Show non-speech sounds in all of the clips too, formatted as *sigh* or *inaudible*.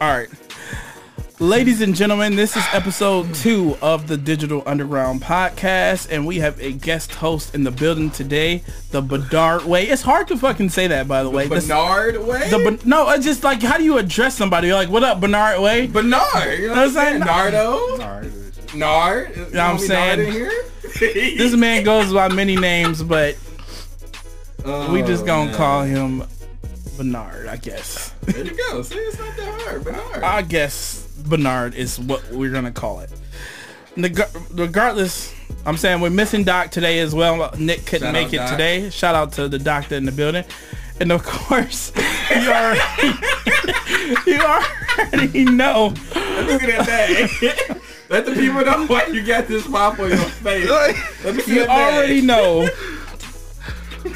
All right. Ladies and gentlemen, this is episode two of the Digital Underground podcast, and we have a guest host in the building today, the Bernard Way. It's hard to fucking say that, by the way. This- Bernard Way? the Ben- no, it's just like how do you address somebody? You're like, what up, Bernard Way? Bernard. You know what I'm saying? Nardo? Nard. Nard? You know what I'm saying? Nard in here? This man goes by many names, but *laughs* we just Oh, gonna man. call him Bernard, I guess. There you go. See, it's not that hard. Bernard. I guess Bernard is what we're gonna call it. Neg- Regardless, I'm saying we're missing Doc today as well. Nick couldn't Shout make it Doc. today. Shout out to the doctor in the building, and of course, *laughs* you already, *laughs* you already know. Look at that bag. Let the people know why you got this pop on your face. Let me see You already know.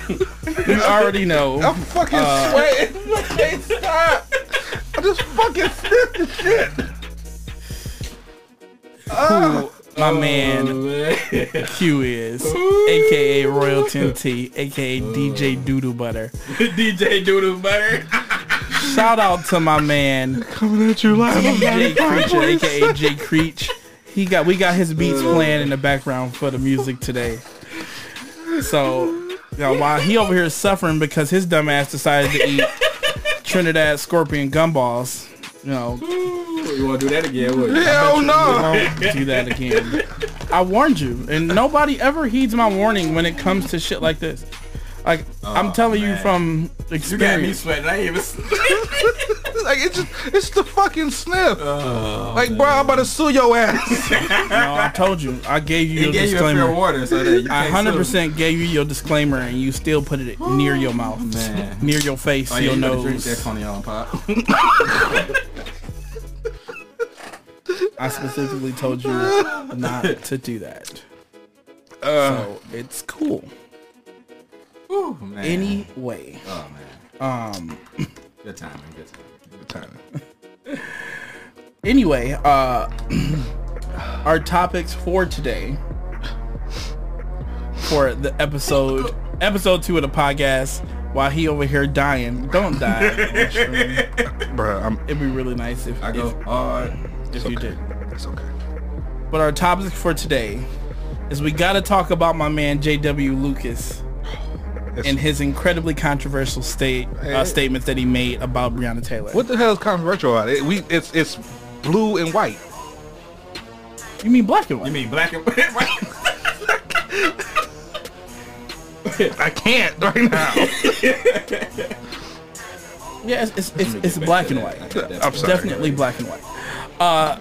You already know. I'm fucking Uh, sweating. *laughs* Hey, stop. I just fucking sniffed the shit. who my man Oh, man. Q is, aka Royalton T, aka DJ Doodle Butter. *laughs* DJ Doodle Butter. Shout out to my man Coming at you live. Jay Creature, aka Jay Creech. He got we got his beats playing in the background for the music today. So, you know, while he over here is suffering because his dumbass decided to eat *laughs* Trinidad scorpion gumballs, you know, You want to do that again? Would you? Hell no. don't do that again. I warned you, and nobody ever heeds my warning when it comes to shit like this. Like I'm Oh, telling you man. from You got me experience. sweating. I ain't even. *laughs* Like it's just it's the fucking sniff. Oh, like bro, I'm about to sue your ass. *laughs* No, I told you. I gave you He your gave you a disclaimer. water, so that you I can't hundred sue. percent gave you your disclaimer, and you still put it *gasps* near your mouth, Man. near your face, Oh, your you better drink that nose. Tony on pop. *laughs* I specifically told you *laughs* not to do that. So it's cool. Ooh, man. Anyway, Oh man. um, Good timing. Good timing. Anyway, uh, *clears throat* our topics for today, for the episode, episode two of the podcast, while he over here dying, don't die. *laughs* bro, I'm It'd be really nice if, I go if, hard. if you did. it's okay. But our topic for today is we got to talk about my man J.W. Lucas It's- and his incredibly controversial state Hey. uh, statements that he made about Breonna Taylor. What the hell is controversial about it? We it's it's blue and white. you mean black and white? You mean black and *laughs* white? I can't right now. *laughs* yeah, it's it's, it's, it's black and white. I'm sorry. Definitely black and white.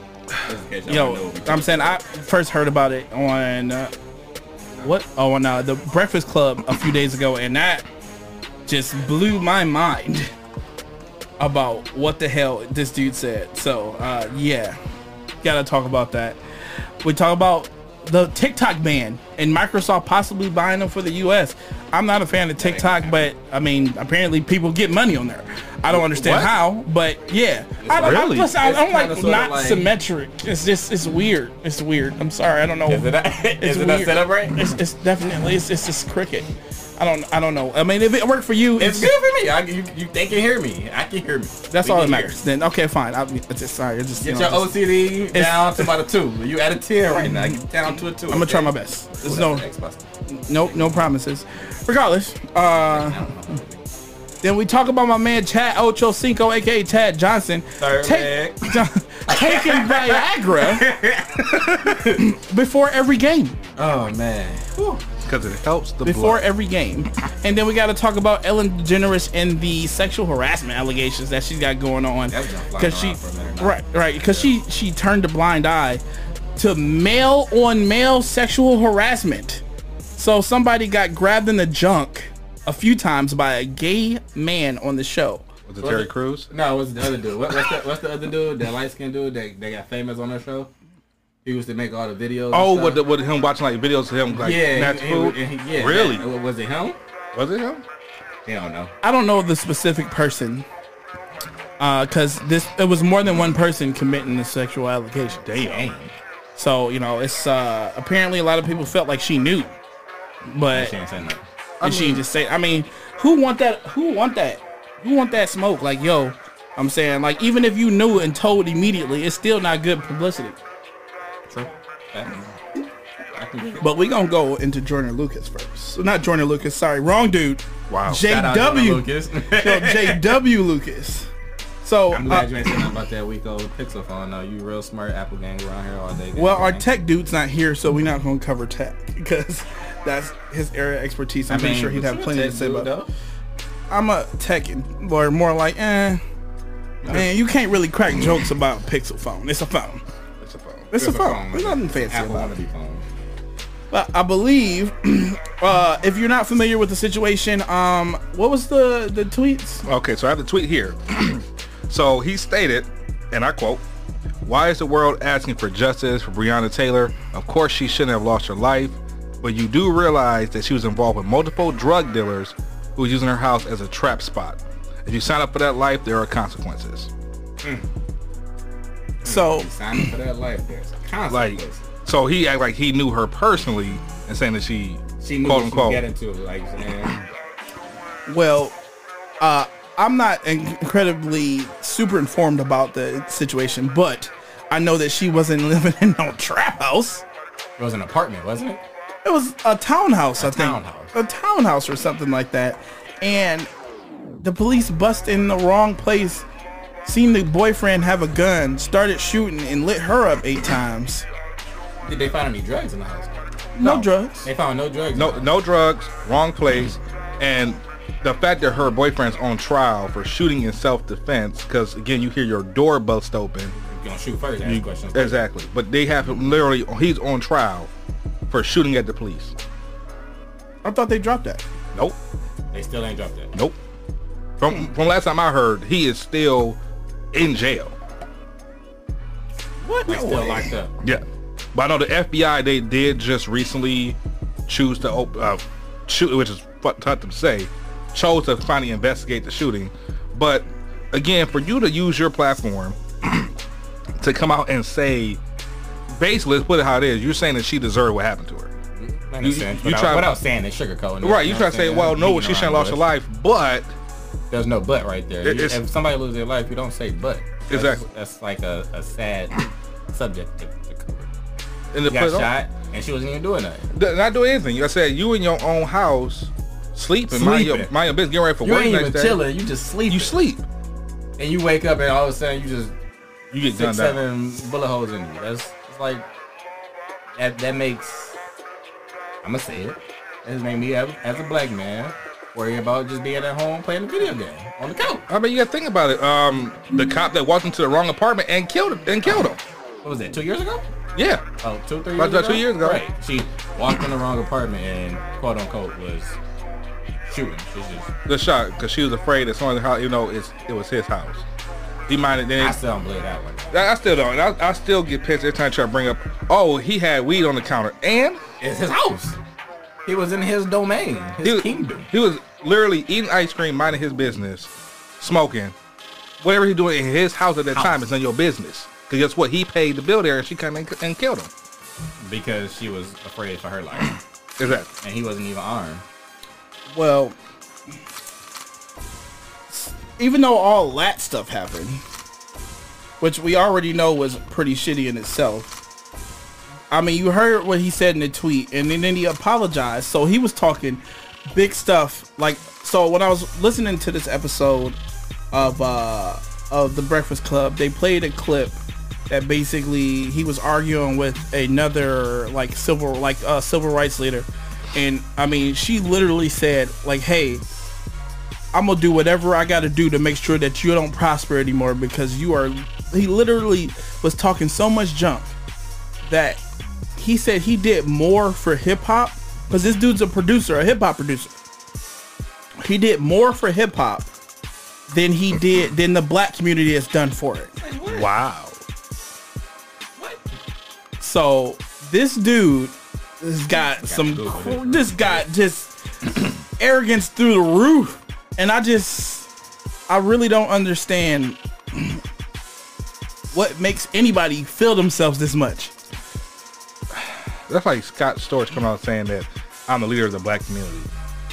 Yo, I'm saying I first heard about it on uh, what? Oh, uh, the Breakfast Club a few days ago, and that just blew my mind *laughs* about what the hell this dude said. So, uh, yeah, gotta talk about that. We talk about the TikTok ban and Microsoft possibly buying them for the U.S. I'm not a fan of TikTok, but I mean, apparently people get money on there. I don't understand What? how, but yeah, I, don't- I, Really? listen, I, It's I'm like not like- symmetric. It's just it's weird. It's weird. I'm sorry. I don't know. Is it not, *laughs* It's is it not set up right? It's, it's definitely it's, it's just cricket. I don't I don't know. I mean, if it worked for you, It's good for me. I, you, you, they can hear me. I can hear me. That's We all that hear. matters. Then okay, fine. It's just sorry. It's just you Get know, your just- OCD down to about a two. You at a ten right now. Down to a two. I'm gonna try my best. There's no no. no no promises. Regardless, uh, then we talk about my man Chad Ochocinco, aka Chad Johnson, Third take, *laughs* taking Viagra *laughs* *laughs* before every game. Oh man. Because it helps the before blood. every game. And then we got to talk about Ellen DeGeneres and the sexual harassment allegations that she's got going on. That's been flying Because she, around for a minute now. right, right, because she she turned a blind eye to male on male sexual harassment. So somebody got grabbed in the junk a few times by a gay man on the show. Was it Terry Crews? No, what's the other dude? What, what's, the, what's the other dude? That light skinned dude that they got famous on their show? He used to make all the videos. Oh, stuff. with, the, with him watching like videos of him like yeah, snatch and- food. and he- yeah. Really? that- was it him? Was it him? I don't know. I don't know the specific person. Because this, it was more than one person committing the sexual allegation. Damn. So you know, it's uh apparently a lot of people felt like she knew, but She ain't saying nothing. and she just say, I mean, who want that? Who want that? Who want that smoke? Like, yo, I'm saying like even if you knew and told immediately, it's still not good publicity. But we gonna go into Jordan Lucas first. Not Jordan Lucas, sorry, wrong dude. Wow. JW. Lucas. *laughs* No, JW Lucas. So I'm glad uh, you ain't saying about that week old Pixel phone. No, you real smart Apple gang around here all day. well, our tech dude's not here, so we're not gonna cover tech because that's his area of expertise. I'm I pretty sure he'd have plenty to say about. though. I'm a tech or more like, eh. Man, you can't really crack jokes about Pixel phone. It's a phone. It's a phone. It's, a phone. There's nothing fancy Apple about it. phone. But I believe, *clears throat* uh, if you're not familiar with the situation, um, what was the the tweets? Okay, so I have the tweet here. *clears throat* so he stated, and I quote, why is the world asking for justice for Breonna Taylor? Of course she shouldn't have lost her life, but you do realize that she was involved with multiple drug dealers who was using her house as a trap spot. If you sign up for that life, there are consequences. So Signing for that life, there's Like, so he act like he knew her personally and saying that she, she knew quote unquote, get into. Like, saying, Well, uh, I'm not incredibly super informed about the situation, but I know that she wasn't *laughs* living in no trap house. it was an apartment, wasn't it? It was a townhouse, I think. A townhouse or something like that. And the police bust in the wrong place, seen the boyfriend have a gun, started shooting, and lit her up eight times. Did they find any drugs in the house? No, drugs. They found no drugs. no no drugs, wrong place, and the fact that her boyfriend's on trial for shooting in self-defense, because again, you hear your door bust open. You gonna shoot first? Ask You- questions. first. exactly, but they have him literally. He's on trial for shooting at the police. I thought they dropped that. Nope, They still ain't dropped that. nope. From from last time I heard, he is still in jail. What? They No still way. locked up. Yeah, but I know the FBI they did just recently choose to open, uh, shoot, which is what tough to say, chose to finally investigate the shooting. But again, for you to use your platform *clears throat* to come out and say, basically, let's put it how it is, you're saying that she deserved what happened to her. In You- a sense, you without, try- without saying it, sugarcoating. it, Right, you know try to say, well, no, she shouldn't have lost her life, but bush. There's no but right there. It- You- if somebody loses their life, you don't say but. That's- Exactly. That's like a, a sad subject to, to cover. in the got shot, and she wasn't even doing nothing. Th- not doing anything. I said, you in your own house, sleeping, mind your, mind your business, getting ready for You work ain't even day. chilling. You just sleep. You sleep. and you wake up, and all of a sudden you just You get six, gunned down. seven bullet holes in you. That's it's like that. That makes. I'm gonna say it. It made me as, as a black man worry about just being at home playing a video game on the couch. I mean, you got to think about it. Um, the cop that walked into the wrong apartment and killed him, and killed him. What was that? Two years ago? Yeah, Oh, two, three About years two ago? years ago. Right. She walked in the wrong apartment and quote unquote was shooting. She's just. the shot because she was afraid that someone, how you know, it's it was his house. He minded then. I still don't believe that one. I, I still don't. I, I still get pissed every time I try to bring up. Oh, he had weed on the counter, and It's his house. He was in his domain, his he was, kingdom. he was literally eating ice cream, minding his business, smoking. Whatever he's doing in his house at that House. time is none your business. Because guess what? He paid the bill there, and she came and, and killed him. Because she was afraid for her life. *clears throat* Exactly. and he wasn't even armed. Well, even though all that stuff happened, which we already know was pretty shitty in itself. I mean, you heard what he said in the tweet, and then, then he apologized. So he was talking big stuff. Like, so when I was listening to this episode of uh of the Breakfast Club, they played a clip that basically he was arguing with another like civil like uh civil rights leader, and I mean, she literally said like, "Hey, I'm gonna do whatever I gotta do to make sure that you don't prosper anymore because you are." He literally was talking so much junk that he said he did more for hip hop because this dude's a producer, a hip hop producer. He did more for hip hop than he did than the black community has done for it. Wow. What? So this dude has got some cr- this. this got just *clears throat* arrogance through the roof and I just I really don't understand *clears throat* what makes anybody feel themselves this much. That's like Scott Storch coming out saying that I'm the leader of the black community.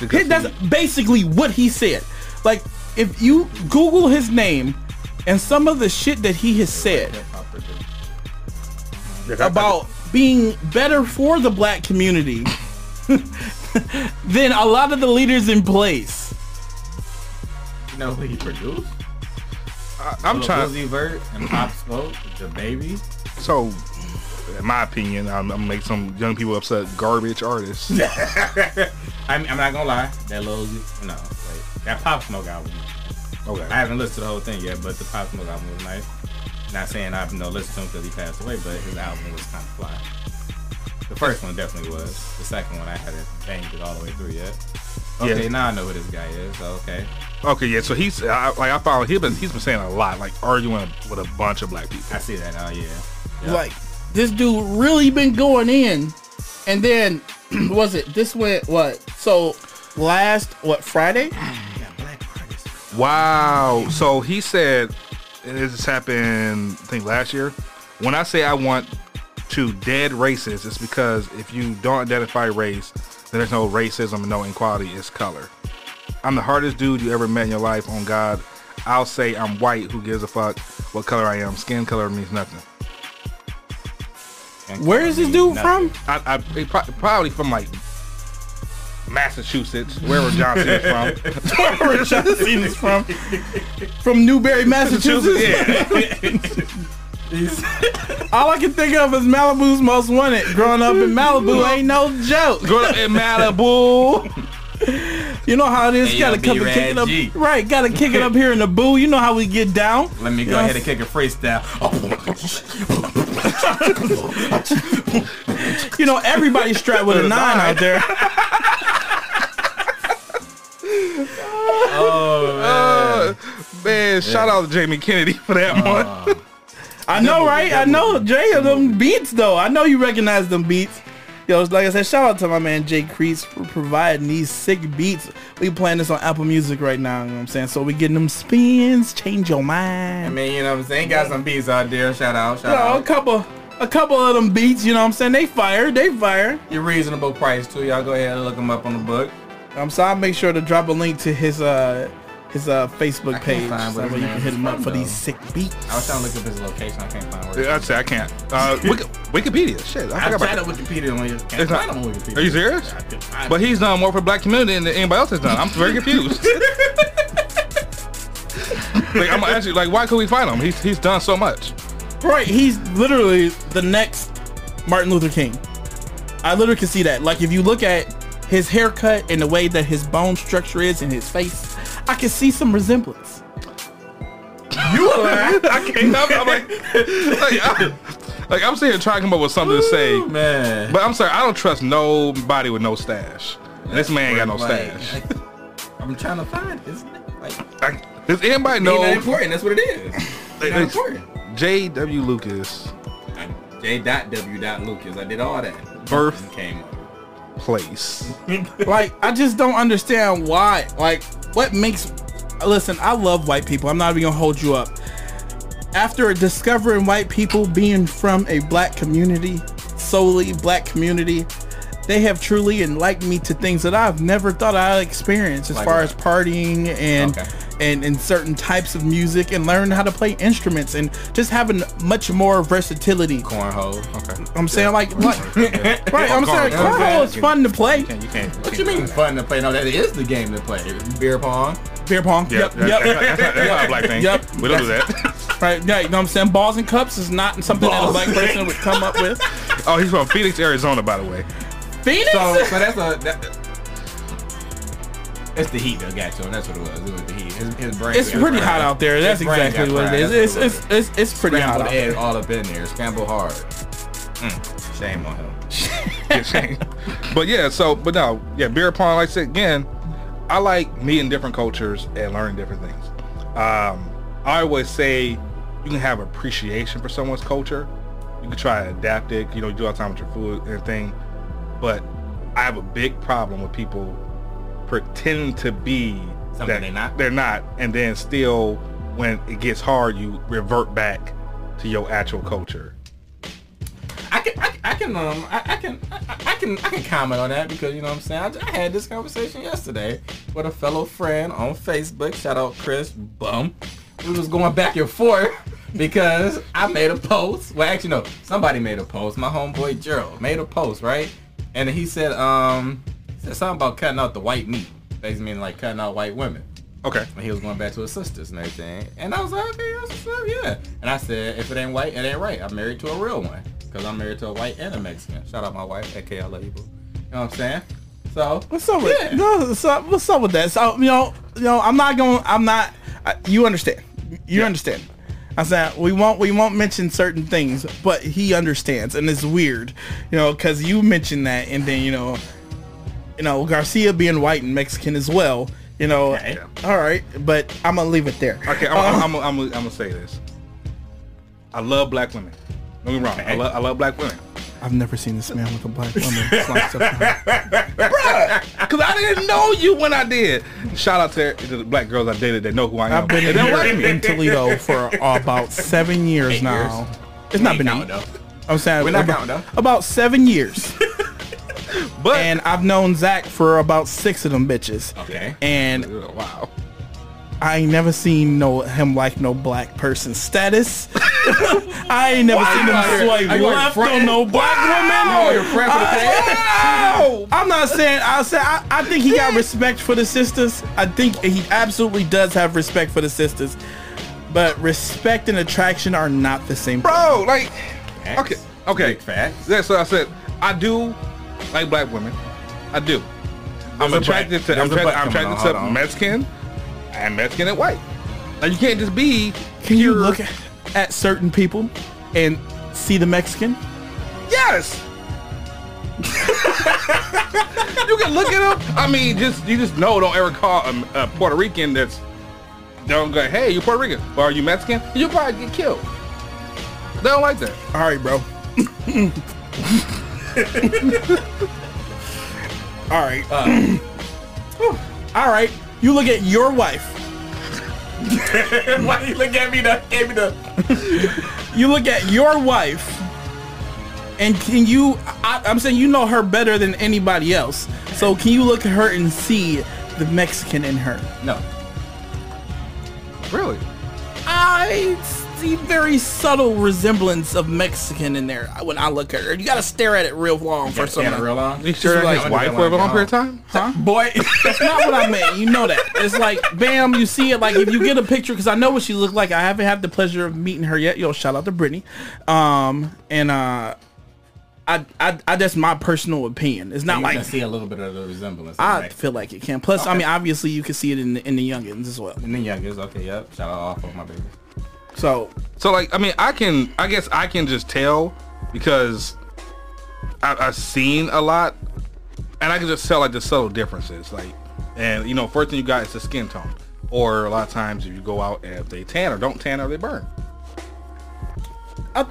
Because That's he- basically what he said. Like if you Google his name and some of the shit that he has said about being better for the black community *laughs* than a lot of the leaders in place. You know who he produced? I, I'm Lil trying. Uzi Vert and Pop Smoke, the baby. So, in my opinion, I'm, I'm gonna make some young people upset. Garbage artists. *laughs* I'm, I'm not gonna lie, that Lil Uzi, no, wait, that Pop Smoke album. Okay. I haven't listened to the whole thing yet, but the Pop Smoke album was nice. Not saying I've no listened to him because he passed away, but his album was kind of fly. The first one definitely was. The second one I hadn't banged it all the way through yet. Okay, Yeah. now I know who this guy is. So okay, Okay. Yeah. So he's I, like I follow. He's been he's been saying a lot, like arguing with a bunch of black people. I see that now. Yeah. Yeah. Like this dude really been going in, and then *clears throat* was it this went what? So last what Friday? Wow. So he said, and this happened, I think last year. When I say I want to dead racists, it's because if you don't identify race, then there's no racism and no inequality. It's color. I'm the hardest dude you ever met in your life. On God, I'll say I'm white. Who gives a fuck what color I am? Skin color means nothing. Where is this dude nothing. from? I, I probably from like Massachusetts, wherever Johnson is from. *laughs* Where Johnson is from? From Newberry, Massachusetts. yeah. *laughs* All I can think of is Malibu's Most Wanted. Growing up in Malibu ain't no joke. Growing up in Malibu. *laughs* You know how it is. Hey, gotta come and kick it up. G. Right, gotta kick it up here in the boo. You know how we get down. Let me go You know, ahead and kick a freestyle. *laughs* You know, everybody's strapped with a nine out there. *laughs* oh Uh, man, shout out to Jamie Kennedy for that one. I know, right? I know. Jay, them beats though. I know you recognize them beats. Yo, like I said, shout out to my man Jay Crease for providing these sick beats. We playing this on Apple Music right now. You know what I'm saying? So we getting them spins, change your mind. I mean, you know what I'm saying? Got some beats out there. Shout out, shout You know, a couple, a couple of them beats. You know what I'm saying? They fire, they fire. Your reasonable price too. Y'all go ahead and look them up on the book. Um, so I'll make sure to drop a link to his uh his uh Facebook page find so where where you can hit him up from, for these sick beats. I was trying to look up his location. I can't find where. Yeah, I'd say I can't. Uh, *laughs* Wikipedia, shit. I I forgot tried about that. Wikipedia on you. Can't It's not- find him on Wikipedia. Are you serious? I couldn't find But he's done more for the black community than anybody else has done. I'm very confused. *laughs* like I'm actually like, why could we find him? He's he's done so much. Right, he's literally the next Martin Luther King. I literally can see that. Like if you look at his haircut and the way that his bone structure is in his face, I can see some resemblance. You I can't. I'm, I'm like, like, I, like I'm sitting here trying to come up with something to say. man. But I'm sorry, I don't trust nobody with no stash. And this man ain't got no Like, stash. I'm trying to find it. It's like Like, does anybody ain't know important. That's what it is. Not important. J.W. Lucas J. Dot W. Dot Lucas. I did all that. Birth. Came up. place? Like I just don't understand why. Like what makes Listen, I love white people. I'm not even gonna hold you up. After discovering white people being from a black community, solely black community, they have truly enlightened me to things that I've never thought I'd experience as Like far as partying and Okay. And and certain types of music and learn how to play instruments and just having much more versatility. Cornhole. Okay. I'm saying like *laughs* what? *laughs* right, I'm saying Cornhole. cornhole is fun to play. You can't. You can't. What you mean fun to play? No, that is the game to play. Beer pong. Beer pong. Yeah, Yep, that- yep. That's, not, that's not a black thing. Yep. We don't do that. *laughs* Right, yeah, you know what I'm saying? Balls and cups is not something that a black person would come up with. Oh, he's from Phoenix, Arizona, by the way. Phoenix? So, so that's a. That, it's the heat that got to him. That's what it was. It was the heat. His, his brain. it's pretty brain- hot out there. That's his exactly got what it fried. It's it's, it's it's pretty hot Scrambled out egg there. all up in there. Scrambled hard. Mm, shame on him. *laughs* It's shame. but yeah, so but no, yeah, beer pong. Like I said again, I like meeting different cultures and learning different things. Um, I always say you can have appreciation for someone's culture. You can try to adapt it. You know, you do all the time with your food and everything. But I have a big problem with people pretending to be Something they're not? They're not, and then still, when it gets hard, you revert back to your actual culture. I can, I, I can, um, I, I can, I, I can, I can comment on that because you know what I'm saying. I, I had this conversation yesterday with a fellow friend on Facebook. Shout out Chris Bum. we was going back and forth *laughs* because I made a post. Well, actually, no, somebody made a post. My homeboy Gerald made a post, right? And he said, um, he said something about cutting out the white meat, basically meaning like cutting out white women. Okay. And he was going back to his sisters and everything. And I was like, okay, that's what's up, yeah. And I said, if it ain't white, it ain't right. I'm married to a real one. Because I'm married to a white and a Mexican. Shout out my wife, aka I love you, boo. You know what I'm saying? So What's up with Yeah. no? What's up? What's up with that? So you know, you know, I'm not going. I'm not. I, you understand? You Yeah. understand? I said we won't. We won't mention certain things, but he understands, and it's weird, you know, because you mentioned that, and then you know, you know, Garcia being white and Mexican as well. You know, Okay. all right, but I'm gonna leave it there. Okay, I'm, Um, I'm, I'm, I'm, gonna say this. I love black women. Don't get me wrong. I, love, I love black women. I've never seen this man with a black woman. sliced up in half. Cause I didn't know you when I did. Shout out to, to the black girls I dated that know who I am. I've been in, here like in Toledo for about seven years Eight now. years. It's not Ain't been eight. though. I'm saying We're not about, counting, though. about seven years, *laughs* But and I've known Zach for about six of them bitches. Okay. And wow. I ain't never seen no him like no black person status. *laughs* I ain't never Why seen him swipe are you out left here on no black woman. Oh, you're friend for the? I, I'm not saying. I say I, I think he got respect for the sisters. I think he absolutely does have respect for the sisters. But respect and attraction are not the same. thing. Bro, like, okay, okay. Big facts. Yeah, so I said I do like black women. I do. I'm attracted but. to. I'm There's a attracted, I'm attracted on, to on. Mexican and Mexican and white. Like you can't just be. Can you look at, at certain people and see the Mexican? Yes. *laughs* you can look at them. I mean, just you just know. Don't ever call a, a Puerto Rican that's don't go. Hey, you Puerto Rican or are you Mexican? You probably get killed. They don't like that. All right, bro. *laughs* *laughs* All right. Uh, All right. You look at your wife. *laughs* Why do you look at me? The gave me the. You look at your wife. And can you? I, I'm saying you know her better than anybody else. So can you look at her and see the Mexican in her? No. Really? I see very subtle resemblance of Mexican in there when I look at her. You gotta stare at it real long for some something. real long. You sure like- his wife for a long period of time? Huh? Boy. *laughs* That's not what I meant. You know that. It's like, bam, you see it. Like, if you get a picture, because I know what she looked like. I haven't had the pleasure of meeting her yet. Yo, shout out to Brittany. Um, and uh, I, I, I that's my personal opinion. It's not you like can see a little bit of the resemblance. I feel like it can. Plus, I mean, obviously, you can see it in the, in the youngins as well. In the youngest, okay, yep. Shout out all for my baby. So So like, I mean, I can, I guess I can just tell because I, I've seen a lot, and I can just tell like the subtle differences. Like, and you know, first thing you got is the skin tone, or a lot of times if you go out and if they tan or don't tan or they burn. I,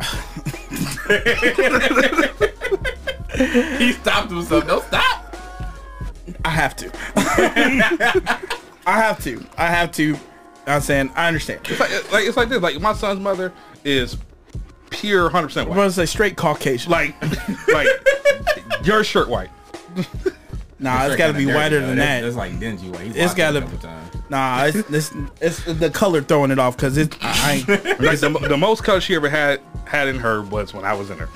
*laughs* He stopped himself. Don't stop. I have to. *laughs* I have to. I have to. I'm saying I understand. It's like, like it's like this. Like my son's mother is pure hundred percent I'm gonna say straight Caucasian. Like, *laughs* like your shirt white. *laughs* nah, it's got to be whiter than that. It's like dingy white. He's It's watched gotta- a couple times. Nah, it's, it's it's the color throwing it off because it. I ain't. *laughs* Like the, the most color she ever had had in her was when I was in her.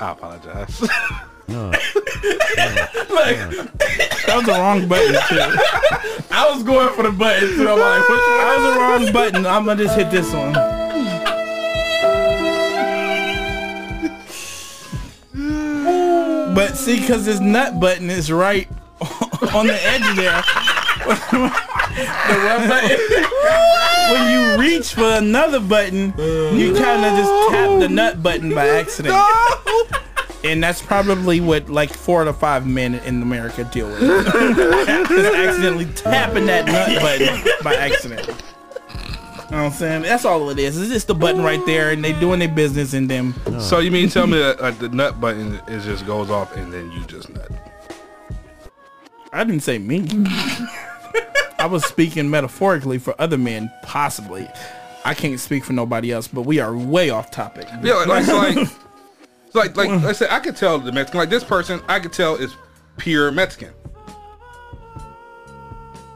I apologize. *laughs* That was the wrong button too. I was going for the button too. I'm like, what That was the wrong button. I'm gonna just hit this one. But see, because this nut button is right *laughs* on the edge of there. the one button? When you reach for another button, you kind of just tap the nut button by accident. And that's probably what like four to five men in America deal with. *laughs* Just accidentally tapping that nut button by accident. You know what I'm saying? That's all it is. It's just the button right there and they doing their business in them. so you mean tell me that like, the nut button is just goes off and then you just nut? I didn't say me. *laughs* I was speaking metaphorically for other men, possibly. I can't speak for nobody else, but we are way off topic. Yeah, like, like, so like, so like, like I said, I could tell the Mexican, like this person, I could tell is pure Mexican.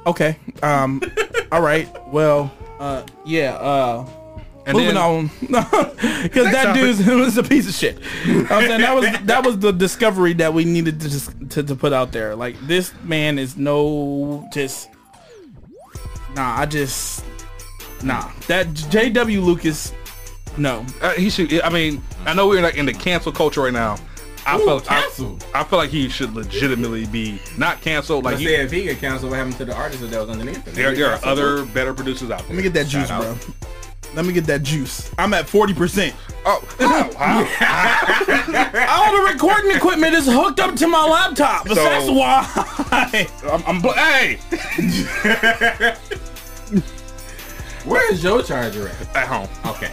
Okay. Um. *laughs* all right. Well. Uh. Yeah. Uh. And moving then- on, *laughs* because that topic. dude *laughs* was a piece of shit. I'm saying that was that was the discovery that we needed to just to, to put out there. Like this man is no just nah. I just nah. That J.W. Lucas, no. Uh, he should. I mean, I know we're like in the cancel culture right now. I Ooh, felt canceled. I feel like he should legitimately be not canceled. Like Like he, say if he get canceled, what happened to the artist that was underneath him? there, there are Canceled. other better producers out there. Let me get that juice, Shout bro. out. Let me get that juice. I'm at forty percent. Oh, wow. *laughs* All the recording equipment is hooked up to my laptop. So, So- that's why. *laughs* I'm, I'm bl- hey *laughs* Where's your charger at? at home Okay.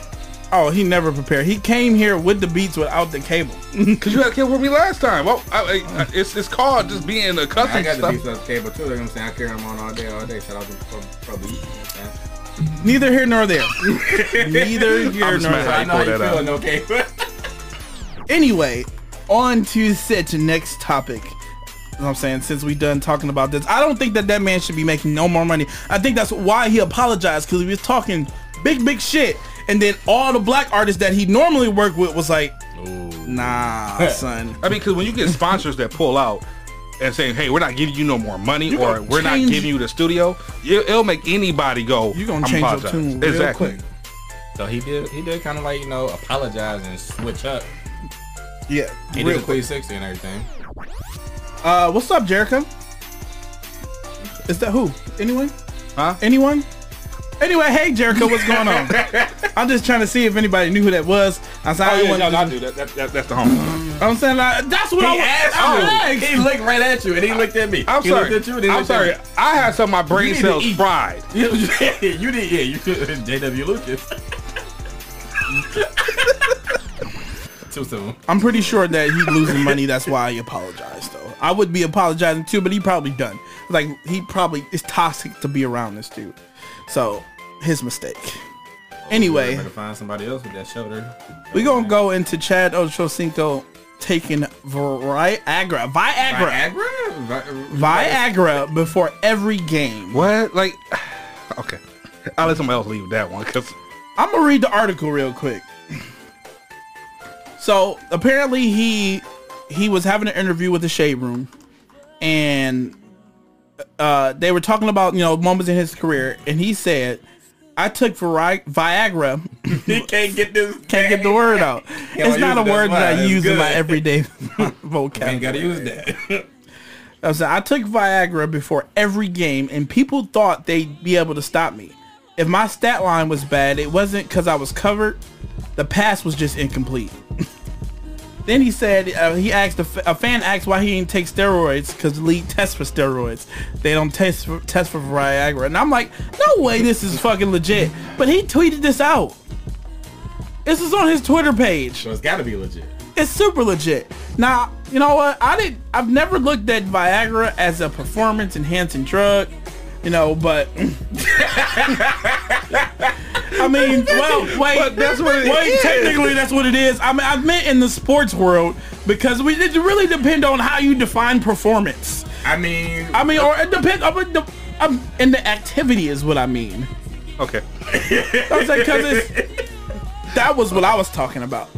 Oh, he never prepared. He came here with the beats without the cable. *laughs* because you had cable kill with me last time. Well, I, I, it's it's called just being a I custom got the stuff. beats up cable too. You know what I'm saying? I carry them on all day, all day. Shout out to Pro- Pro Beats. You know what I'm? Neither here nor there. *laughs* Neither here I'm nor there. I know how you pull that feeling, *laughs* okay? Anyway, on to such next topic. You know what I'm saying? Since we done talking about this, I don't think that that man should be making no more money. I think that's why he apologized because he was talking big, big shit. And then all the black artists that he normally worked with was like, nah, *laughs* son. I mean, because when you get sponsors that pull out and saying, "Hey, we're not giving you no more money," You or "We're not giving you the studio," it, it'll make anybody go. you're gonna "I'm change your apologizing." tune real exactly. quick. So he did. He did kind of like you know apologize and switch up. Yeah, He real did the quick. 360 and everything. Uh, what's up, Jericho? Is that who? Anyone? Huh? Anyone? Anyway, hey Jericho, what's going on? *laughs* I'm just trying to see if anybody knew who that was. I said, Oh, I yeah, no, no, I do that. that, that that's the home. I'm saying like, that's what I, He asked I asked. He looked right at you, and he looked at me. I'm he sorry. Looked at you, and I'm sorry. I had some of my brain cells fried. *laughs* you did. Yeah, you *laughs* could. J.W. Lucas. Too soon. I'm pretty sure that he's losing money. That's why I apologize, though. I would be apologizing too, but he probably done. Like he probably is toxic to be around this dude. So his mistake. Anyway, better find somebody else with that shoulder. we gonna go into Chad Ochocinco taking Viagra, Viagra, Viagra. Vi- Viagra before every game. What? Like, *sighs* okay. I'll let somebody else leave that one because I'm gonna read the article real quick. So apparently he he was having an interview with the Shade Room, and uh, they were talking about you know moments in his career, and he said, "I took Vi- Viagra, *laughs* He can't get this. *laughs* can't get the word out. It's not a word that I use in my good. everyday *laughs* Ain't vocabulary. gotta use that. I said I took Viagra before every game, and people thought they'd be able to stop me. If my stat line was bad, it wasn't because I was covered. The pass was just incomplete. Then he said uh, he asked a, f- a fan asked why he didn't take steroids because the league tests for steroids. They don't test for, test for Viagra, and I'm like, no way, this is fucking legit. But he tweeted this out. This is on his Twitter page. so it's gotta be legit. It's super legit. Now, you know what? I did. I've never looked at Viagra as a performance enhancing drug. You know, but *laughs* *laughs* I mean, *laughs* well, wait. But that's what it wait, is. technically, that's what it is. I mean, I meant in the sports world because we it really depend on how you define performance. I mean, I mean, or it depends. I mean, the, um, and the activity is what I mean. okay. I was like, cause it's, that was what I was talking about.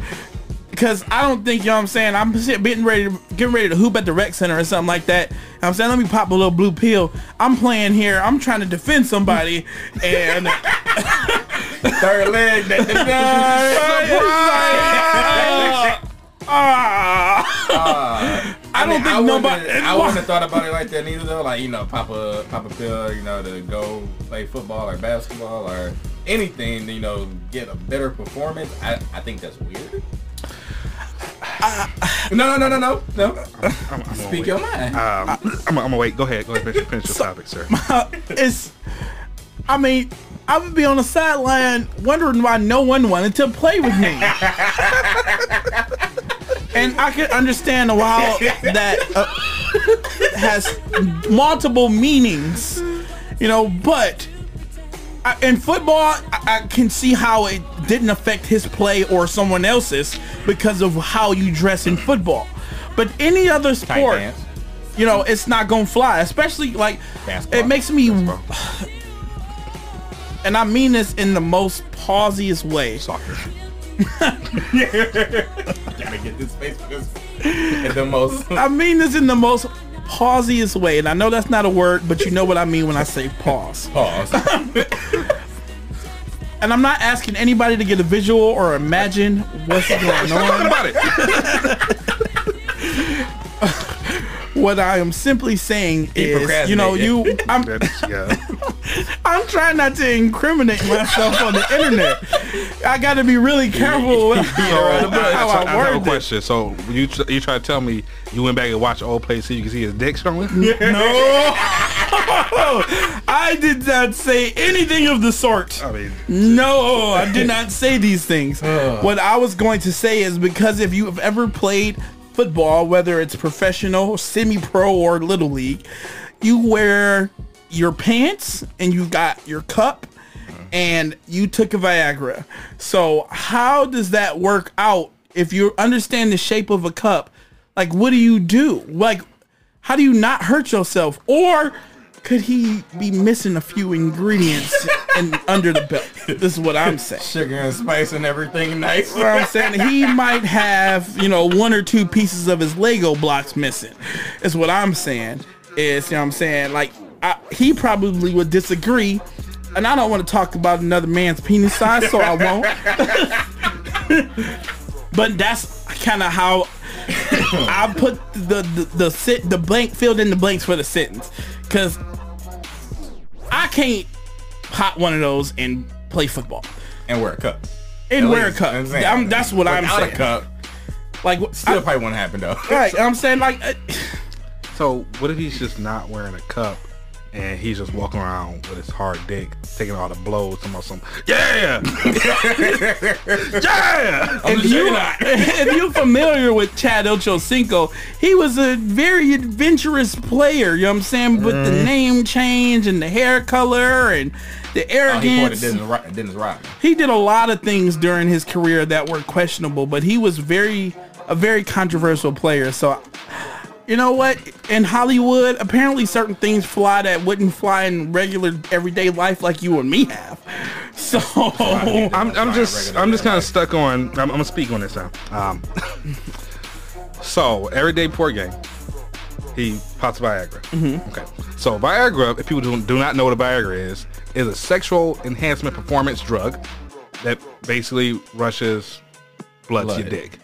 Because I don't think, you know what I'm saying, I'm getting ready to, getting ready to hoop at the rec center or something like that. I'm saying, let me pop a little blue pill. I'm playing here. I'm trying to defend somebody. And *laughs* third leg. That, ah, I don't think I nobody. I wouldn't have thought about it like that neither though. Like you know, pop a pop a pill, you know, to go play football or basketball or anything, you know, get a better performance. I, I think that's weird. no, no, no, no, no, no. I'm, I'm gonna Speak your mind. Um, I'm, I'm gonna wait. Go ahead. Go ahead. Finish, finish your topic, sir. *laughs* it's. I mean, I would be on the sideline wondering why no one wanted to play with me. and I can understand why that uh, has multiple meanings, you know, but I, in football, I, I can see how it didn't affect his play or someone else's because of how you dress in football. But any other sport, you know, it's not gonna fly. Especially like Basketball. it makes me. *sighs* and I mean this in the most pausiest way. Soccer. *laughs* Gotta get this face. And the most. I mean this in the most pausiest way, and I know that's not a word, but you know what I mean when I say pause. Pause. *laughs* And I'm not asking anybody to get a visual or imagine what's *laughs* going Talking on. about it. What I am simply saying is, you know, you, I'm, yeah. I'm trying not to incriminate myself on the internet. I got to be really careful *laughs* with So, how I, I I, I have a word question. So you you try to tell me you went back and watched old play so you can see his dick showing? *laughs* No, *laughs* I did not say anything of the sort. I mean, No, I did not say these things. what I was going to say is because if you have ever played football, whether it's professional, semi-pro, or little league, you wear your pants and you got your cup and you took a Viagra. So how does that work out if you understand the shape of a cup? Like what do you do? Like how do you not hurt yourself? Or could he be missing a few ingredients and under the belt? This is what I'm saying. Sugar and spice and everything nice. What I'm saying he might have, you know, one or two pieces of his Lego blocks missing. Is what I'm saying. Is you know what I'm saying? Like I, he probably would disagree. And I don't want to talk about another man's penis size, so I won't. *laughs* but that's kind of how *coughs* I put the the the, sit, the blank filled in the blanks for the sentence, because I can't pop one of those and play football And wear a cup. and At wear a cup. I'm. I'm- that's what I'm Without saying. a cup, Like what- still I- probably won't happen though. right? I'm saying like *laughs* uh, so what if he's just not wearing a cup and he's just walking around with his hard dick, taking all the blows, talking about some, yeah, *laughs* *laughs* yeah. I'm if you *laughs* if you're familiar with Chad Ochocinco, he was a very adventurous player. You know what I'm saying? With the mm-hmm. name change and the hair color and the Oh, he quoted arrogance. Dennis, Ro- Dennis Rodman. he did a lot of things during his career that were questionable, but he was very a very controversial player. So you know what? In Hollywood, apparently certain things fly that wouldn't fly in regular everyday life like you and me have. *laughs* So I'm, I'm just I'm just kind of stuck on. I'm, I'm gonna speak on this now. Um, *laughs* so everyday poor game, he pops Viagra. Okay, so Viagra, if people do, do not know what a Viagra is, is a sexual enhancement performance drug that basically rushes blood, to your dick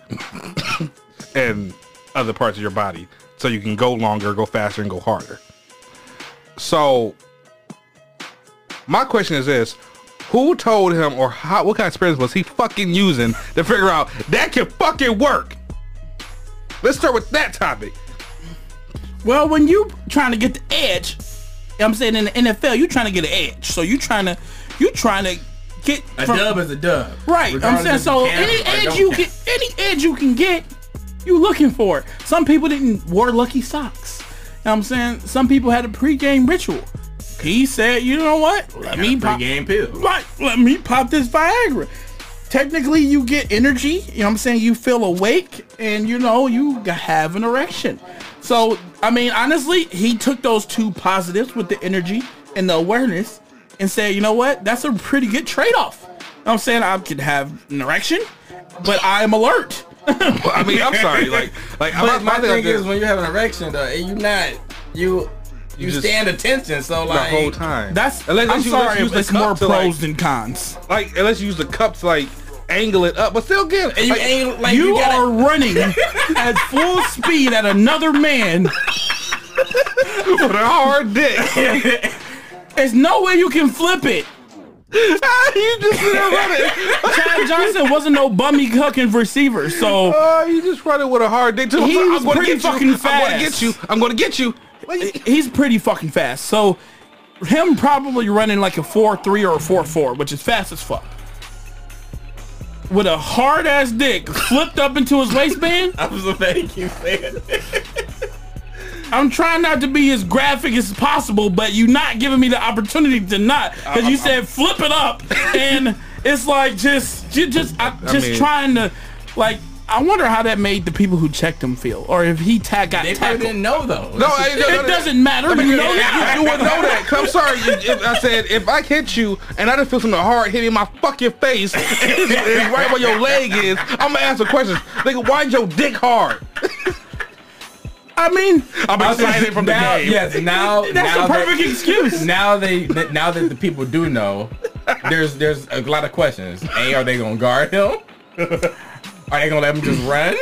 *laughs* and other parts of your body, so you can go longer, go faster, and go harder. So my question is this. Who told him or how, what kind of experience was he fucking using to figure out that can fucking work? Let's start with that topic. Well, when you trying to get the edge, you know what I'm saying in the NFL, you trying to get an edge. So you trying to you trying to get A from- dub is a dub. Right. I'm saying so any edge you count. get any edge you can get, you looking for. Some people didn't wear lucky socks. You know what I'm saying? Some people had a pregame ritual. He said, you know what? Let me pop Pre-game pill. Right, let me pop this Viagra. Technically, you get energy. You know what I'm saying? You feel awake, and you know you have an erection. So, I mean, honestly, he took those two positives with the energy and the awareness, and said, you know what? That's a pretty good trade-off. You know what I'm saying? I could have an erection, but I am alert. I mean, I'm sorry. *laughs* Like, like But my thing thing is, when you have an erection, though, and you not you you, just- stand attention. So the like whole time. That's Unless- I'm you- sorry, use the it's more pros like- than cons. like unless you use the cups like angle it up, but still get and you like, ain't like you, you, gotta, are running *laughs* at full speed at another man. *laughs* with a hard dick. There's no way you can flip it. *laughs* you just run it. *laughs* Chad Johnson wasn't no bummy cucking receiver, so Oh, you just run it with a hard dick too. He I'm was gonna pretty get you. fucking I'm gonna get you. I'm gonna get you. he's pretty fucking fast. So him probably running like a four three or a four four, which is fast as fuck. With a hard ass dick flipped up into his waistband. *laughs* I was afraid you saying. I'm trying not to be as graphic as possible, but you're not giving me the opportunity to not because you said flip it up, and *laughs* it's like just you just I, just mean- trying to like I wonder how that made the people who checked him feel, or if he tag got They probably tackled. didn't know though. No, I, no, no, It no, doesn't matter. I mean, *laughs* You you, know you, that. you would know that. 'Cause I'm sorry. If, if I said if I hit you and I just feel something hard hitting my fucking face, *laughs* it's right where your leg is, I'm gonna ask a question. Nigga, why your dick hard? I mean, I'm excited from the now, game. Yes, now that's now a perfect that, excuse. Now they that- now that the people do know, there's there's a lot of questions. A, are they gonna guard him? Are they gonna let him just run?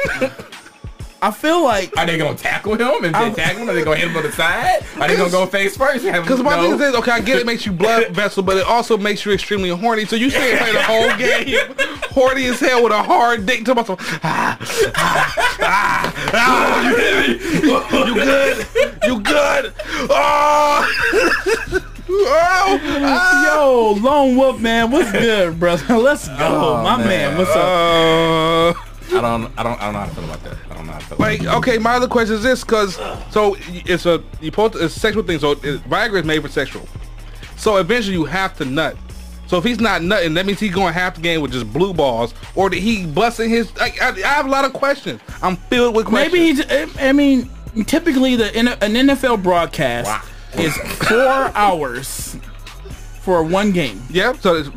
I feel like Are they gonna tackle him? If they I'm- tackle him, are they gonna hit him on the side? Are they gonna go face first? Because my thing is, okay, I get it makes you blood *laughs* vessel, but it also makes you extremely horny. So you stay play the whole *laughs* game, horny as hell with a hard dick to myself. Ah, ah, ah, ah, you hit me. You good? You good? Oh, oh, ah. *laughs* Yo, Lone Wolf man, what's good, brother? Let's go, Oh, my man. man. What's up? Uh, I don't I don't I don't know how to feel about that. I don't know how to feel. Like, okay, my other question is this, because so it's a you post it's a sexual thing. So it, Viagra is made for sexual. So eventually you have to nut. So if he's not nutting, that means he's going half the game with just blue balls, or did he busting his? Like, I, I have a lot of questions. I'm filled with questions. Maybe he's. Eh, I mean, typically the an NFL broadcast Wow. is four hours for one game. yeah. So it's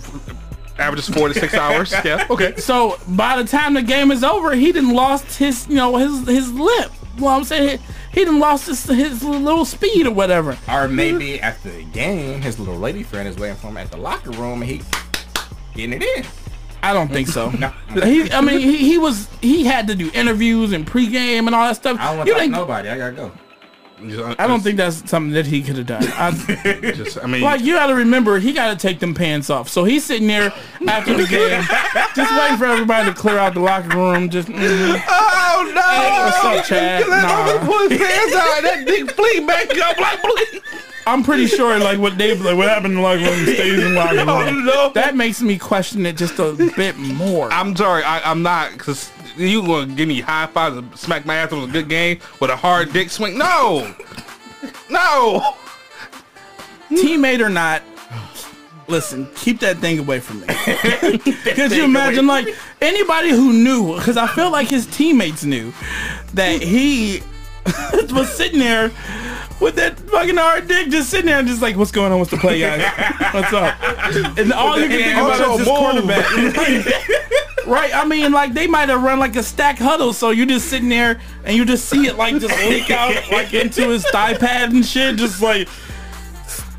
averages four to six *laughs* hours. Yeah. Okay. So by the time the game is over, he didn't lost his, you know, his his lip. Well, I'm saying he, he done lost his, his little speed or whatever. Or maybe at the game, his little lady friend is waiting for him at the locker room and he getting it in. I don't think so. *laughs* No. He, I mean, he, he was he had to do interviews and pregame and all that stuff. I don't want You to talk to think- nobody. I gotta go. Just- I don't think that's something that he could have done. I, *laughs* Just, I mean, like you got to remember, he got to take them pants off. So he's sitting there after the game, just waiting for everybody to clear out the locker room. Just mm, oh no! Hey, what's up, Chad? Let Nah. him pull his hands out. That dick flee back up like bleed. I'm pretty sure like what Dave like what happened the locker room stays in locker room. No. That makes me question it just a bit more. I'm sorry, I, I'm not, because you gonna give me high fives and smack my ass on a good game with a hard dick swing? No! No! Teammate or not, listen, keep that thing away from me. *laughs* Could you imagine like anybody who knew? Because I feel like his teammates knew that he *laughs* was sitting there with that fucking hard dick, just sitting there, and just like, what's going on? What's the play, guys? What's up? And all you can think about is this quarterback. Right, I mean, like they might have run like a stack huddle, so you're just sitting there and you just see it like just leak out like into his thigh pad and shit, just like.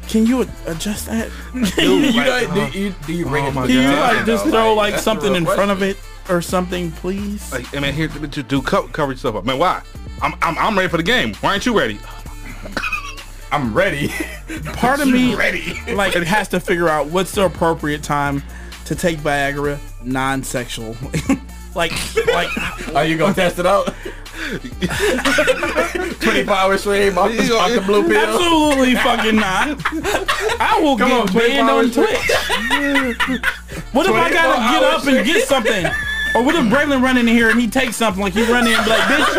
Can you adjust that? *laughs* You know, uh-huh. do you, do you bring Oh it my Can the you like just though? throw like that's the something real in front of it or something, please? Like, I mean, here to, to do co- cover yourself up. Man, why? I'm, I'm, I'm ready for the game. Why aren't you ready? *laughs* I'm ready. Part of *laughs* me ready. like it has to figure out what's the appropriate time to take Viagra non-sexual. *laughs* like like Are you gonna test it out? 24 hours straight off the, off the blue pill. absolutely fucking not. I will Come get on, banned on Twitch. what if I gotta get up and get something? Or what if Braylon run in here and he takes something like he run in and be like, bitch,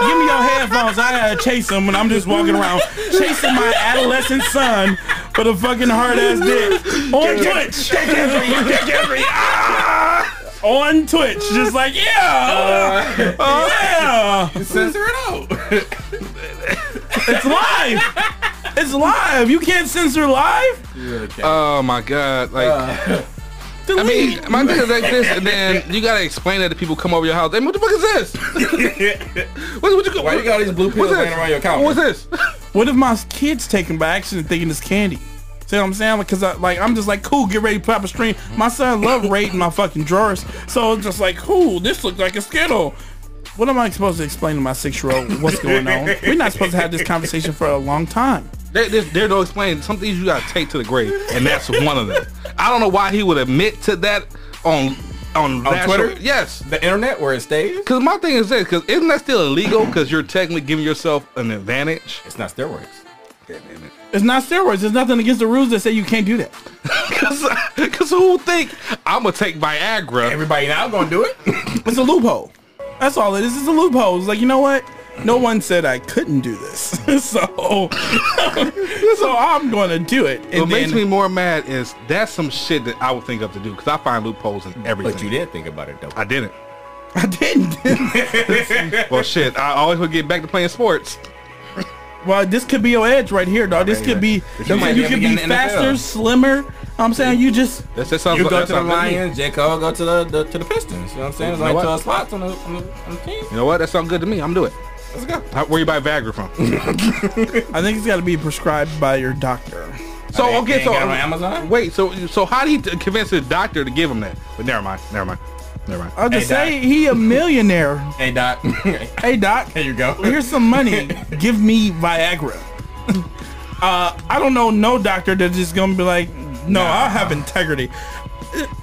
give me your headphones. I gotta chase him when I'm just walking around chasing my adolescent son for a fucking hard ass dick on Twitch. Take every, take every, ah! On Twitch, just like yeah, yeah, Censor it out. it's live. It's live. You can't censor live. Oh my god! Like, I Delete. mean, my thing is like this, and then you gotta explain that to people come over your house. Hey, what the fuck is this? *laughs* what, what you, Why you got all these blue pills what's laying around your counter? What's this? *laughs* What if my kids taken by accident thinking it's candy? See what I'm saying? Because I, like I'm just like cool. Get ready pop a stream. My son love raiding my fucking drawers, so it's just like cool. This looks like a skittle. What am I supposed to explain to my six year old what's going on? We're not supposed to have this conversation for a long time. There, there's, there no explain. Some things you gotta take to the grave, and that's one of them. I don't know why he would admit to that on on, national- Twitter? Yes, The internet where it stays? because my thing is this: because isn't that still illegal? Because you're technically giving yourself an advantage. It's not steroids. It's not steroids. There's nothing against the rules that say you can't do that. *laughs* Because who think I'm gonna take Viagra? Everybody now gonna do it. It's a loophole. That's all it is. It's a loophole. It's like you know what? No one said I couldn't do this, *laughs* so so I'm going to do it. And what makes me more mad is that's some shit that I would think of to do because I find loopholes in everything. But you didn't think about it though. I didn't. I didn't. *laughs* well, shit. I always would get back to playing sports. well, this could be your edge right here, dog. This could be. You might You could be to get in the faster, NFL. slimmer. I'm saying you just. That's that sounds. You go that to the sounds good to me. Lions, J. Cole go to the, the to the Pistons. You know what I'm saying? It's You know like what? 12 spots on the, on the, on the team. You know what? That sounds good to me. I'm gonna do it. Let's go. How, where you buy Viagra from? *laughs* I think it's got to be prescribed by your doctor. so They- okay, they so got on Amazon? wait, so so how do you t- convince the doctor to give him that? But never mind, never mind, never mind. I'll just Hey, Doc. say he a millionaire. *laughs* Hey, Doc. *laughs* hey doc, Here you go. here's some money. Give me Viagra. Uh, I don't know no doctor that's just gonna be like, no, I have integrity.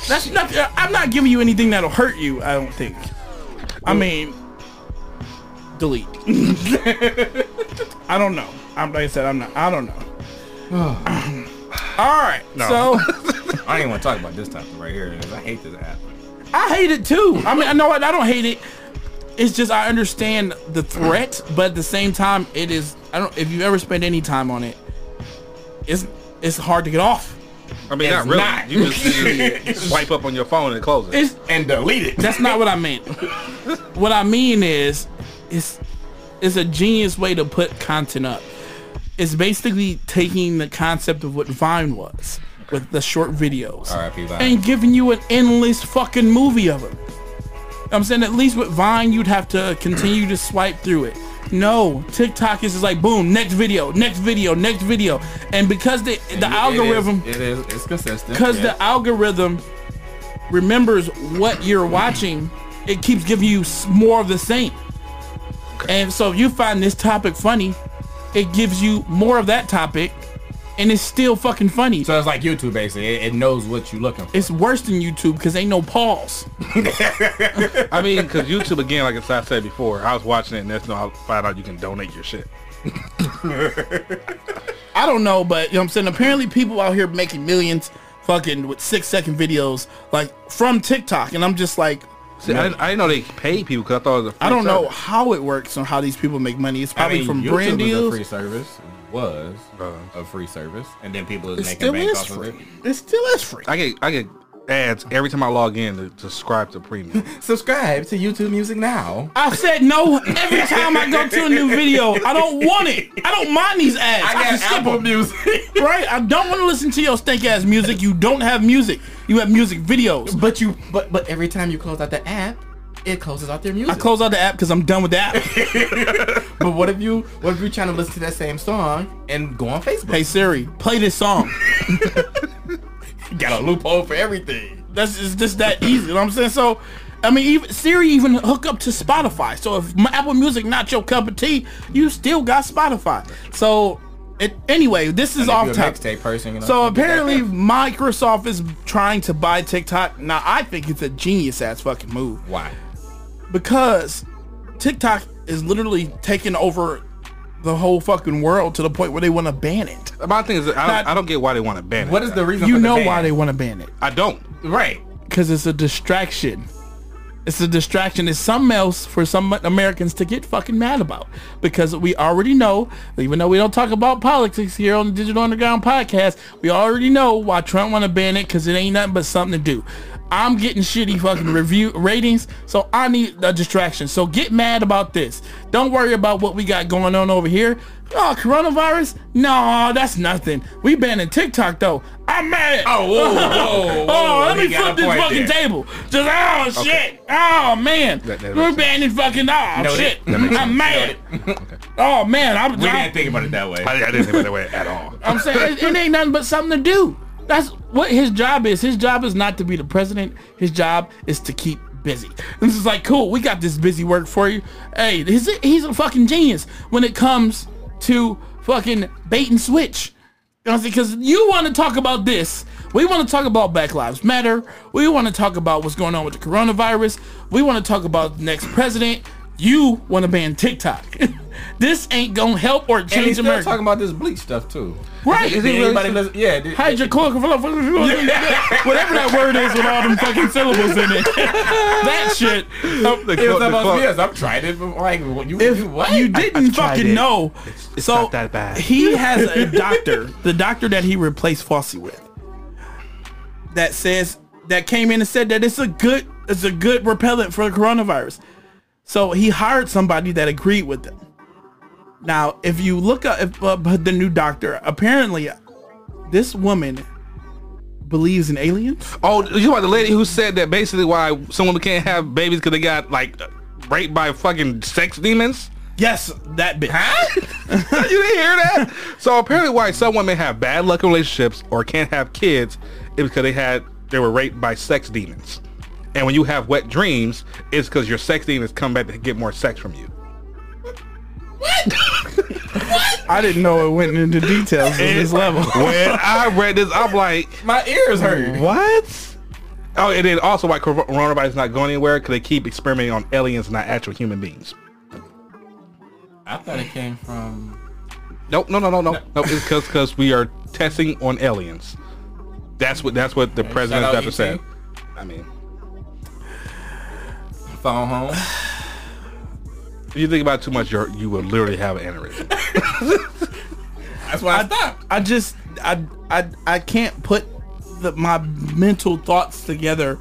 That's not. I'm not giving you anything that'll hurt you. I don't think. I mean, delete. *laughs* I don't know. I'm like I said. I'm not. I don't know. *sighs* All right. No. So *laughs* *laughs* I don't even want to talk about this topic right here. I hate this app. I hate it too. I mean, I know what I don't hate it. It's just I understand the threat, *clears throat* but at the same time, it is. I don't. If you ever spend any time on it, it's it's hard to get off. I mean, not It's really. not. You just you swipe up on your phone and close it. It's And delete it. that's not what I meant. what I mean is, it's it's a genius way to put content up. It's basically taking the concept of what Vine was with the short videos. Vine. and giving you an endless fucking movie of them. I'm saying at least with Vine, you'd have to continue to swipe through it. No, TikTok is just like boom, next video, next video, next video, and because the the It- algorithm, It is, it is. It's consistent. because yeah. the algorithm remembers what you're watching, it keeps giving you more of the same. And so if you find this topic funny, it gives you more of that topic, and it's still fucking funny. So it's like YouTube basically. It, it knows what you're looking for. it's worse than YouTube because ain't no pause. *laughs* I mean, because YouTube again, like I said before, I was watching it and there's no I found out you can donate your shit. I don't know, but you know what I'm saying? Apparently people out here making millions fucking with six second videos like from TikTok. And I'm just like, See, I, I didn't know they paid people because I thought it was a free I don't know how it works and how these people make money. It's I probably mean, from YouTube brand is a deals. free service. Was Uh, a free service, and then people is It making still bank is off of it. It still is free. I get I get ads every time I log in to, to subscribe to premium. *laughs* Subscribe to YouTube Music now. I said no every time I go to a new video. I don't want it. I don't mind these ads. I, I got skip Apple them. Music, *laughs* Right? I don't want to listen to your stank ass music. You don't have music. You have music videos. but you but but every time you close out the app, it closes out their music. I close out the app because I'm done with the app. *laughs* But what if you what if you're trying to listen to that same song and go on Facebook? hey Siri, play this song. You got a loophole for everything. That's it's just that easy. You know what I'm saying? So, I mean, even Siri even hook up to Spotify. So if Apple Music not your cup of tea, you still got Spotify. So, it anyway, this is off topic. person, you know. So you get that apparently. Microsoft is trying to buy TikTok. Now I think it's a genius ass fucking move why? because TikTok is literally taking over the whole fucking world to the point where they want to ban it. My thing is, I Not- don't, I don't get why they want to ban it. What is the reason? You for the know ban? why they want to ban it. I don't. right? because it's a distraction. It's a distraction. It's something else for some Americans to get fucking mad about because we already know, even though we don't talk about politics here on the Digital Underground podcast, we already know why Trump want to ban it because it ain't nothing but something to do. I'm getting shitty fucking review ratings, so I need a distraction. So get mad about this. Don't worry about what we got going on over here. Oh, coronavirus? No, that's nothing. We banning TikTok though. I'm mad. Oh, whoa, whoa, *laughs* whoa! Oh, let me flip this fucking there. table. Just oh shit. Oh man. That- that We're banning fucking oh Noted. shit. I'm mad. *laughs* Oh man, I'm, We I'm, didn't think about it that way. I, I didn't think about it that way at all. *laughs* I'm saying it, it ain't nothing but something to do. That's what his job is. His job is not to be the president. His job is to keep busy. This is like cool. We got this busy work for you. Hey, he's a, he's a fucking genius when it comes to fucking bait and switch. Because you want to talk about this. We want to talk about Black Lives Matter. We want to talk about what's going on with the coronavirus. We want to talk about the next president. You want to ban TikTok. *laughs* this ain't going to help or And he's change still America. talking about this bleach stuff too. Right. Did anybody listen? Yeah. Did, Hydrochloric, *laughs* whatever that word is with all them fucking syllables in it. *laughs* that shit. The, It was quote- the about quote- yes, I've tried it. But like, what, you, If you what? you didn't tried fucking it. know, it's so not that bad. he has a doctor, the doctor that he replaced Fauci with, that says that came in and said that it's a good it's a good repellent for the coronavirus. So he hired somebody that agreed with him. Now, if you look up if, uh, the new doctor, apparently this woman believes in aliens. Oh, you know the lady who said that basically why someone can't have babies because they got like raped by fucking sex demons? Yes, that bitch. Huh? *laughs* you didn't hear that? So apparently why some women have bad luck in relationships or can't have kids is because they had they were raped by sex demons. And when you have wet dreams, it's because your sex demons come back to get more sex from you. What? what? I didn't know it went into details at this level. when I read this, I'm like, my ears hurt. What? Oh, and then also why coronavirus is not going anywhere because they keep experimenting on aliens, not actual human beings. I thought it came from. Nope, no, no, no, no, no. Nope, it's because because we are testing on aliens. That's what that's what the okay, president ever said. I mean, phone home. If you think about too much, you you will literally have an aneurysm. *laughs* that's why I, I stopped. I just I I I can't put the, my mental thoughts together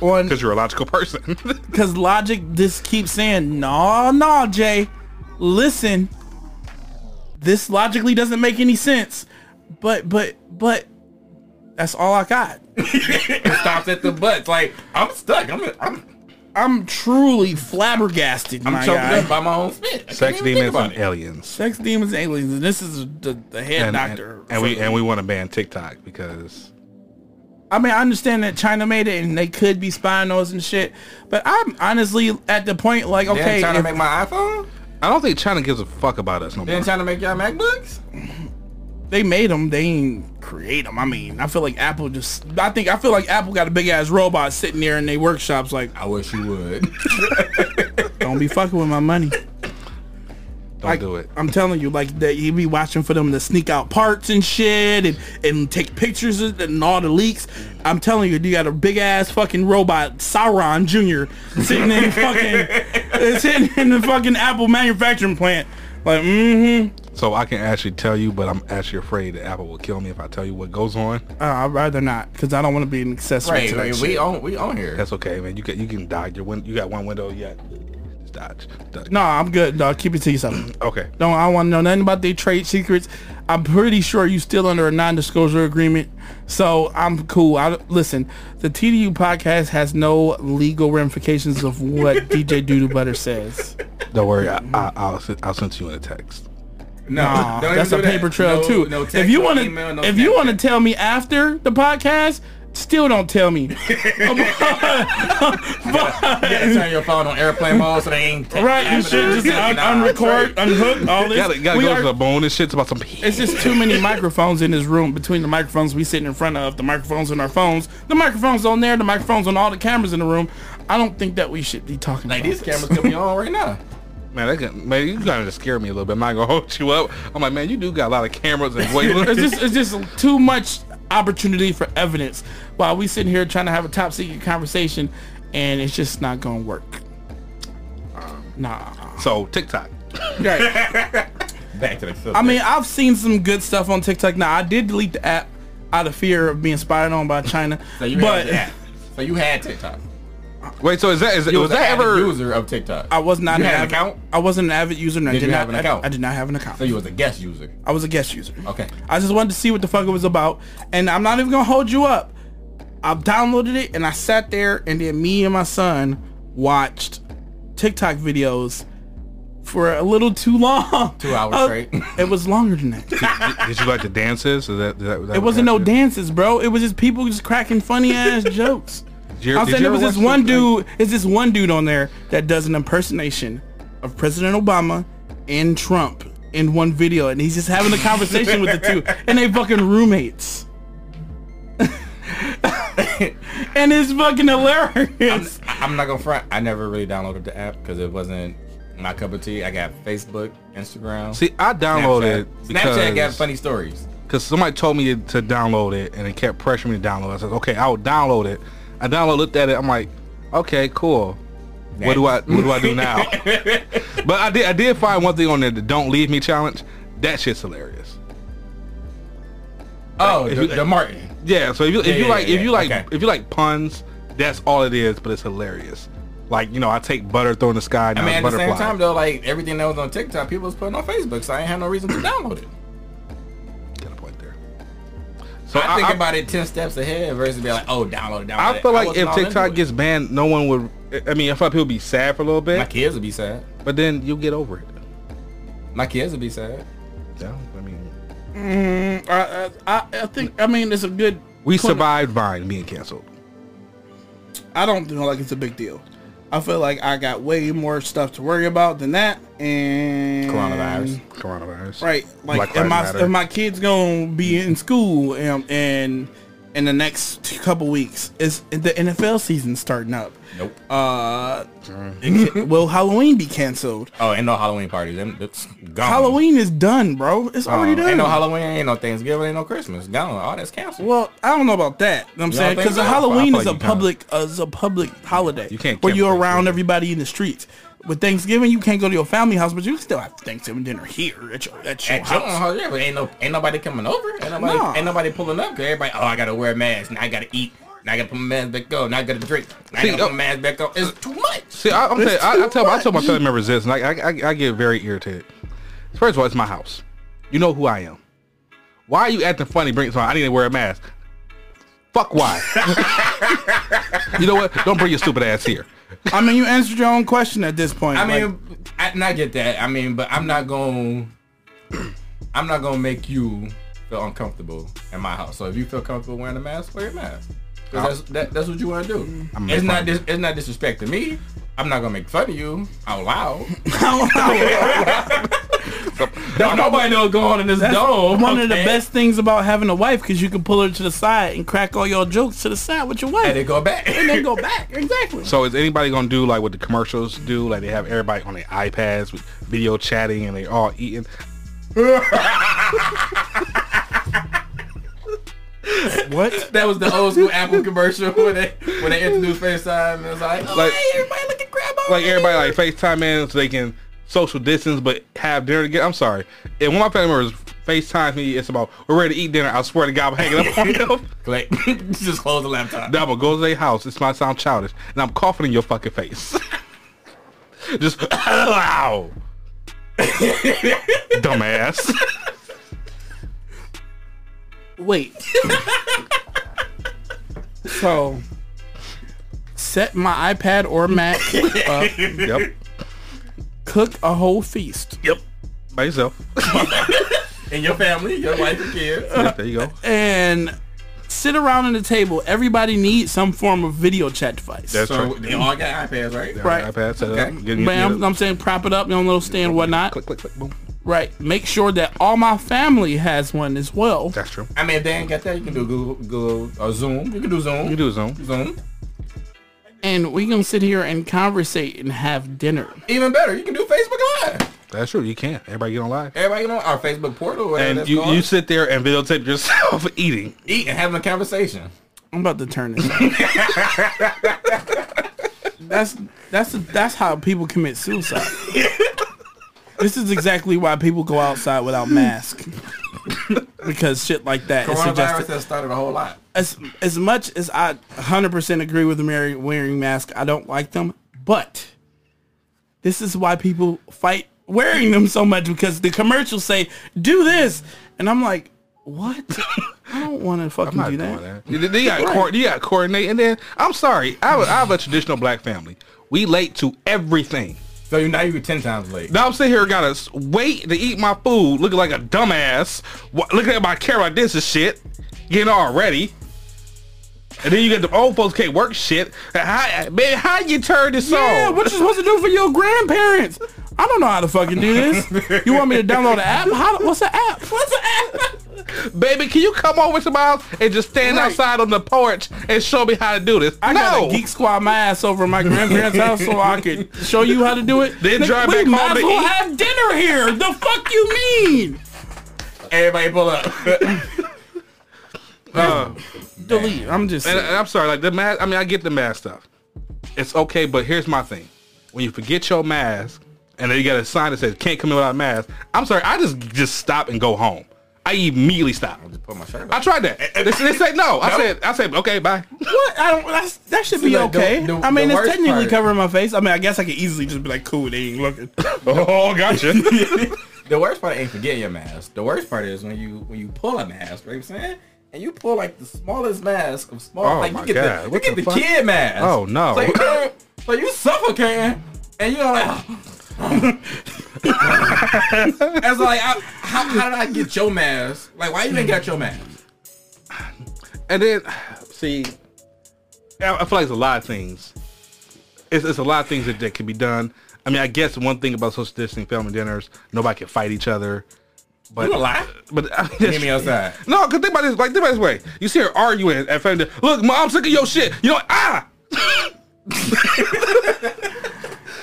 on because you're a logical person. *laughs* Because logic just keeps saying, "No, no, Jay." listen, this logically doesn't make any sense, but but but that's all I got. *laughs* it stops at the butt. like I'm stuck. I'm I'm I'm truly flabbergasted. I'm choked up by my own spit. Sex demons and aliens. Sex demons and aliens, and this is the, the head and, doctor. And, and we and we want to ban TikTok because. I mean, I understand that China made it and they could be spying on us and shit, but I'm honestly at the point like, okay, They're trying to make my iPhone. I don't think China gives a fuck about us no more. They trying to make y'all MacBooks? They made them. They ain't create them. I mean, I feel like Apple just. I think I feel like Apple got a big ass robot sitting there in their workshops. Like, I wish you would. *laughs* don't be fucking with my money. Don't like, do it. I'm telling you, like that you be watching for them to sneak out parts and shit and, and take pictures and all the leaks. I'm telling you, you got a big ass fucking robot, Sauron Jr. sitting in fucking *laughs* sitting in the fucking Apple manufacturing plant. Like, mm-hmm. So I can actually tell you, but I'm actually afraid that Apple will kill me if I tell you what goes on. Uh, I'd rather not, because I don't want to be an accessory right, to that right, We own, we own here. That's okay, man. You can you can die. Your win- you got one window yet dodge. dodge. No, I'm good, dog. Keep it to yourself. *clears throat* okay. Don't I want to know nothing about their trade secrets. I'm pretty sure you still under a non-disclosure agreement, so I'm cool. I listen. The TDU podcast has no legal ramifications of what DJ Doodoo Butter says. Don't worry, I, will I'll send you in a text. No, nah, that's a paper trail no, too. No if you want to, no if you want to tell me after the podcast, Still don't tell me. *laughs* but, you gotta turn your phone on airplane mode so they ain't *laughs* right. You should just un- unrecord, unhook all this. Gotta, gotta go are, to the bone and shit about some. It's just too many microphones in this room. Between the microphones we sitting in front of, the microphones in our phones, the microphones on there, the microphones on all the cameras in the room. I don't think that we should be talking. Like these cameras could be on right now. *laughs* Man, that can, man, you kind of scare me a little bit. I'm not gonna *laughs* hold you up. I'm like, man, you do got a lot of cameras and wait. it's just, it's just too much opportunity for evidence while we sitting here trying to have a top secret conversation and it's just not gonna work. Um, nah. So TikTok. Right. *laughs* Back to the subject. I mean, I've seen some good stuff on TikTok. Now I did delete the app out of fear of being spied on by China. *laughs* so you but, had So you had TikTok. Wait, so is that is, was, was that ever user of TikTok? I was not you an, had an account. I wasn't an avid user. And did I did not have an account? I, I, did not have an account. So you was a guest user. I was a guest user. Okay. I just wanted to see what the fuck it was about, and I'm not even gonna hold you up. I downloaded it and I sat there, and then me and my son watched TikTok videos for a little too long. Two hours *laughs* uh, straight. *laughs* It was longer than that. did, did, you like the dances? Is that, that, that it wasn't no dances, bro. It was just people just cracking funny ass *laughs* jokes. You, I'm saying there was this one dude. Is this one dude on there that does an impersonation of President Obama and Trump in one video, and he's just having a conversation with the two, *laughs* and they fucking roommates. *laughs* and it's fucking hilarious. I'm, I'm, not gonna front. I never really downloaded the app because it wasn't my cup of tea. I got Facebook, Instagram. See, I downloaded Snapchat. Snapchat got funny stories. Because somebody told me to download it, and it kept pressuring me to download. it. I said, okay, I'll download it. I downloaded, looked at it. I'm like, okay, cool. What do I what do I do now? *laughs* but I did I did find one thing on there, the "Don't Leave Me" challenge. That shit's hilarious. Oh, the, you, the, Martin. Yeah. So if you if yeah, you yeah, like yeah, if you like okay. if you like puns that's all it is, but it's hilarious. Like you know, I take butter, throw in the sky. I mean, at the same time though, like everything that was on TikTok, people was putting on Facebook, so I ain't had no reason to download it. So I, think I, about it ten steps ahead versus be like, oh, download download I it. feel like wasn't if TikTok gets banned, no one would. I mean, I feel like people be sad for a little bit. my kids would be sad. but then you'll get over it. My kids would be sad. Yeah, I mean, Mm, I, I, I think. I mean, it's a good. we point- survived Vine being canceled. I don't feel like it's a big deal. I feel like I got way more stuff to worry about than that, and Coronavirus. Coronavirus. Right, like if Lives my Matter. if my kid's gonna be in school and and in the next couple weeks, is the NFL season starting up? Nope. Uh, will Halloween be canceled? Oh, ain't no Halloween parties. It's gone. Halloween is done, bro. It's Um, already done. Ain't no Halloween, ain't no Thanksgiving, ain't no Christmas. Gone. All that's canceled. Well, I don't know about that. You know what I'm You saying because? Halloween is a like you can't. public uh, is a public holiday. You can't where you're around everybody in the streets. With Thanksgiving, you can't go to your family house, but you can still have Thanksgiving dinner here at your at your At your house. house, yeah, but ain't no ain't nobody coming over. Ain't nobody Nah. ain't nobody pulling up. Cause everybody, oh, I gotta wear a mask. Now I gotta eat. Now I gotta put my mask back on. Now I gotta drink. Now I gotta put oh- my mask back on. It's too much. See, I, I'm saying, I, I too tell I tell my family members this, and I, I I I get very irritated. First of all, it's my house. You know who I am. Why are you acting funny? Bring I need to wear a mask. Fuck why? *laughs* you know what? Don't bring your stupid ass here. I mean, you answered your own question at this point. I Like, mean, I, and I get that. I mean, but I'm not going. to *clears throat* I'm not gonna make you feel uncomfortable in my house. So if you feel comfortable wearing a mask, wear a mask. that's that, that's what you want to do. I'm It's not dis, it's not disrespecting me. I'm not gonna make fun of you out loud. *laughs* *laughs* *laughs* Don't nobody know what's going on in this That's dome. one of the okay? best things about having a wife because you can pull her to the side and crack all your jokes to the side with your wife, And they go back. and then go *laughs* back. Exactly. So is anybody gonna do like what the commercials do? Like they have everybody on their iPads with video chatting and they all eating. *laughs* What? That was the old school Apple commercial when they when they introduced FaceTime and it was like, oh, Like- hey, everybody look at grab over Like here." everybody like FaceTime in so they can social distance but have dinner together. I'm sorry. And one of my family members FaceTime me, it's about we're ready to eat dinner. I swear to God, I'm hanging up on *laughs* them. Like, *laughs* just close the laptop. Then I'm gonna go to their house. This might sound childish, and I'm coughing in your fucking face. *laughs* Just wow, dumbass. Wait. so, set my iPad or Mac up, yep, cook a whole feast, yep. By yourself. *laughs* And your family, your wife and kids. *laughs* Yep, there you go. and sit around on the table. Everybody needs some form of video chat device. That's So true. they all got iPads, right? Right. iPad set Okay. up. Get, get, Bam, get- I'm saying prop it up, you know, little stand, whatnot. Click, click, click. Boom. Right. Make sure that all my family has one as well. That's true. I mean, if they ain't got that, you can do Google, Google or Zoom. You can do Zoom. You do Zoom. Zoom. And we gonna sit here and conversate and have dinner. Even better, you can do Facebook Live. That's true. You can. Everybody get on live. Everybody get on our Facebook portal. And you, you sit there and videotape yourself *laughs* eating. eat and having a conversation. I'm about to turn this. *laughs* that's that's that's how people commit suicide. this is exactly why people go outside without masks. because shit like that. Coronavirus suggested. has started a whole lot. As as much as I 100% agree with wearing wearing masks, I don't like them. But this is why people fight wearing them so much because the commercials say do this, and I'm like, what? I don't want to *laughs* fucking I'm do that. doing that. You, you got co- you got coordinate, and then I'm sorry. I have, a, I have a traditional black family. We late to everything. So you now you're ten times late. Now I'm sitting here, gotta wait to eat my food, looking like a dumbass, wa- looking at my camera like this is shit, getting all ready. And then you get the old folks can't work shit. How, man, how you turn this Yeah, on? what you supposed to do for your grandparents? I don't know how to fucking do this. You want me to download an app? How, what's an app? What's an app? Baby, can you come over to my house and just stand Right. outside on the porch and show me how to do this? I no. got to geek squad my ass over my grandparents' house so I could show you how to do it. Then Nigga, drive we back might home as to well eat. have dinner here. The fuck you mean? Everybody pull up. Uh, Delete. I'm just. and, and I'm sorry, like the mask. I mean, I get the mask stuff. It's okay, but here's my thing: when you forget your mask, and then you got a sign that says "Can't come in without a mask," I'm sorry, I just just stop and go home. I immediately stop. Just put my shirt I tried that. They, they said no. I No? said I said okay, bye. What? I don't. That's, that should be See, like, okay. the- I mean, it's technically part- covering my face. I mean, I guess I could easily just be like, "Cool, they ain't looking." *laughs* *laughs* Oh, gotcha. The worst part ain't forgetting your mask. The worst part is when you when you pull a mask, right? I'm saying, and you pull like the smallest mask of small. Oh like you get God, the you what get the the, kid mask. Oh, no. So you, so you suffocating, and you're like. *laughs* As like, I, how, how did I get your mask? Like, why you ain't got your mask? and then, see, I I feel like it's a lot of things. It's, it's a lot of things that, that can be done. I mean, I guess one thing about social distancing family dinners, nobody can fight each other. But You a lie. But I mean, Meet me *laughs* outside. No, cause think about this. Like think about this way. You see her arguing at family. Look, mom, I'm sick of your shit. You know, ah, *laughs*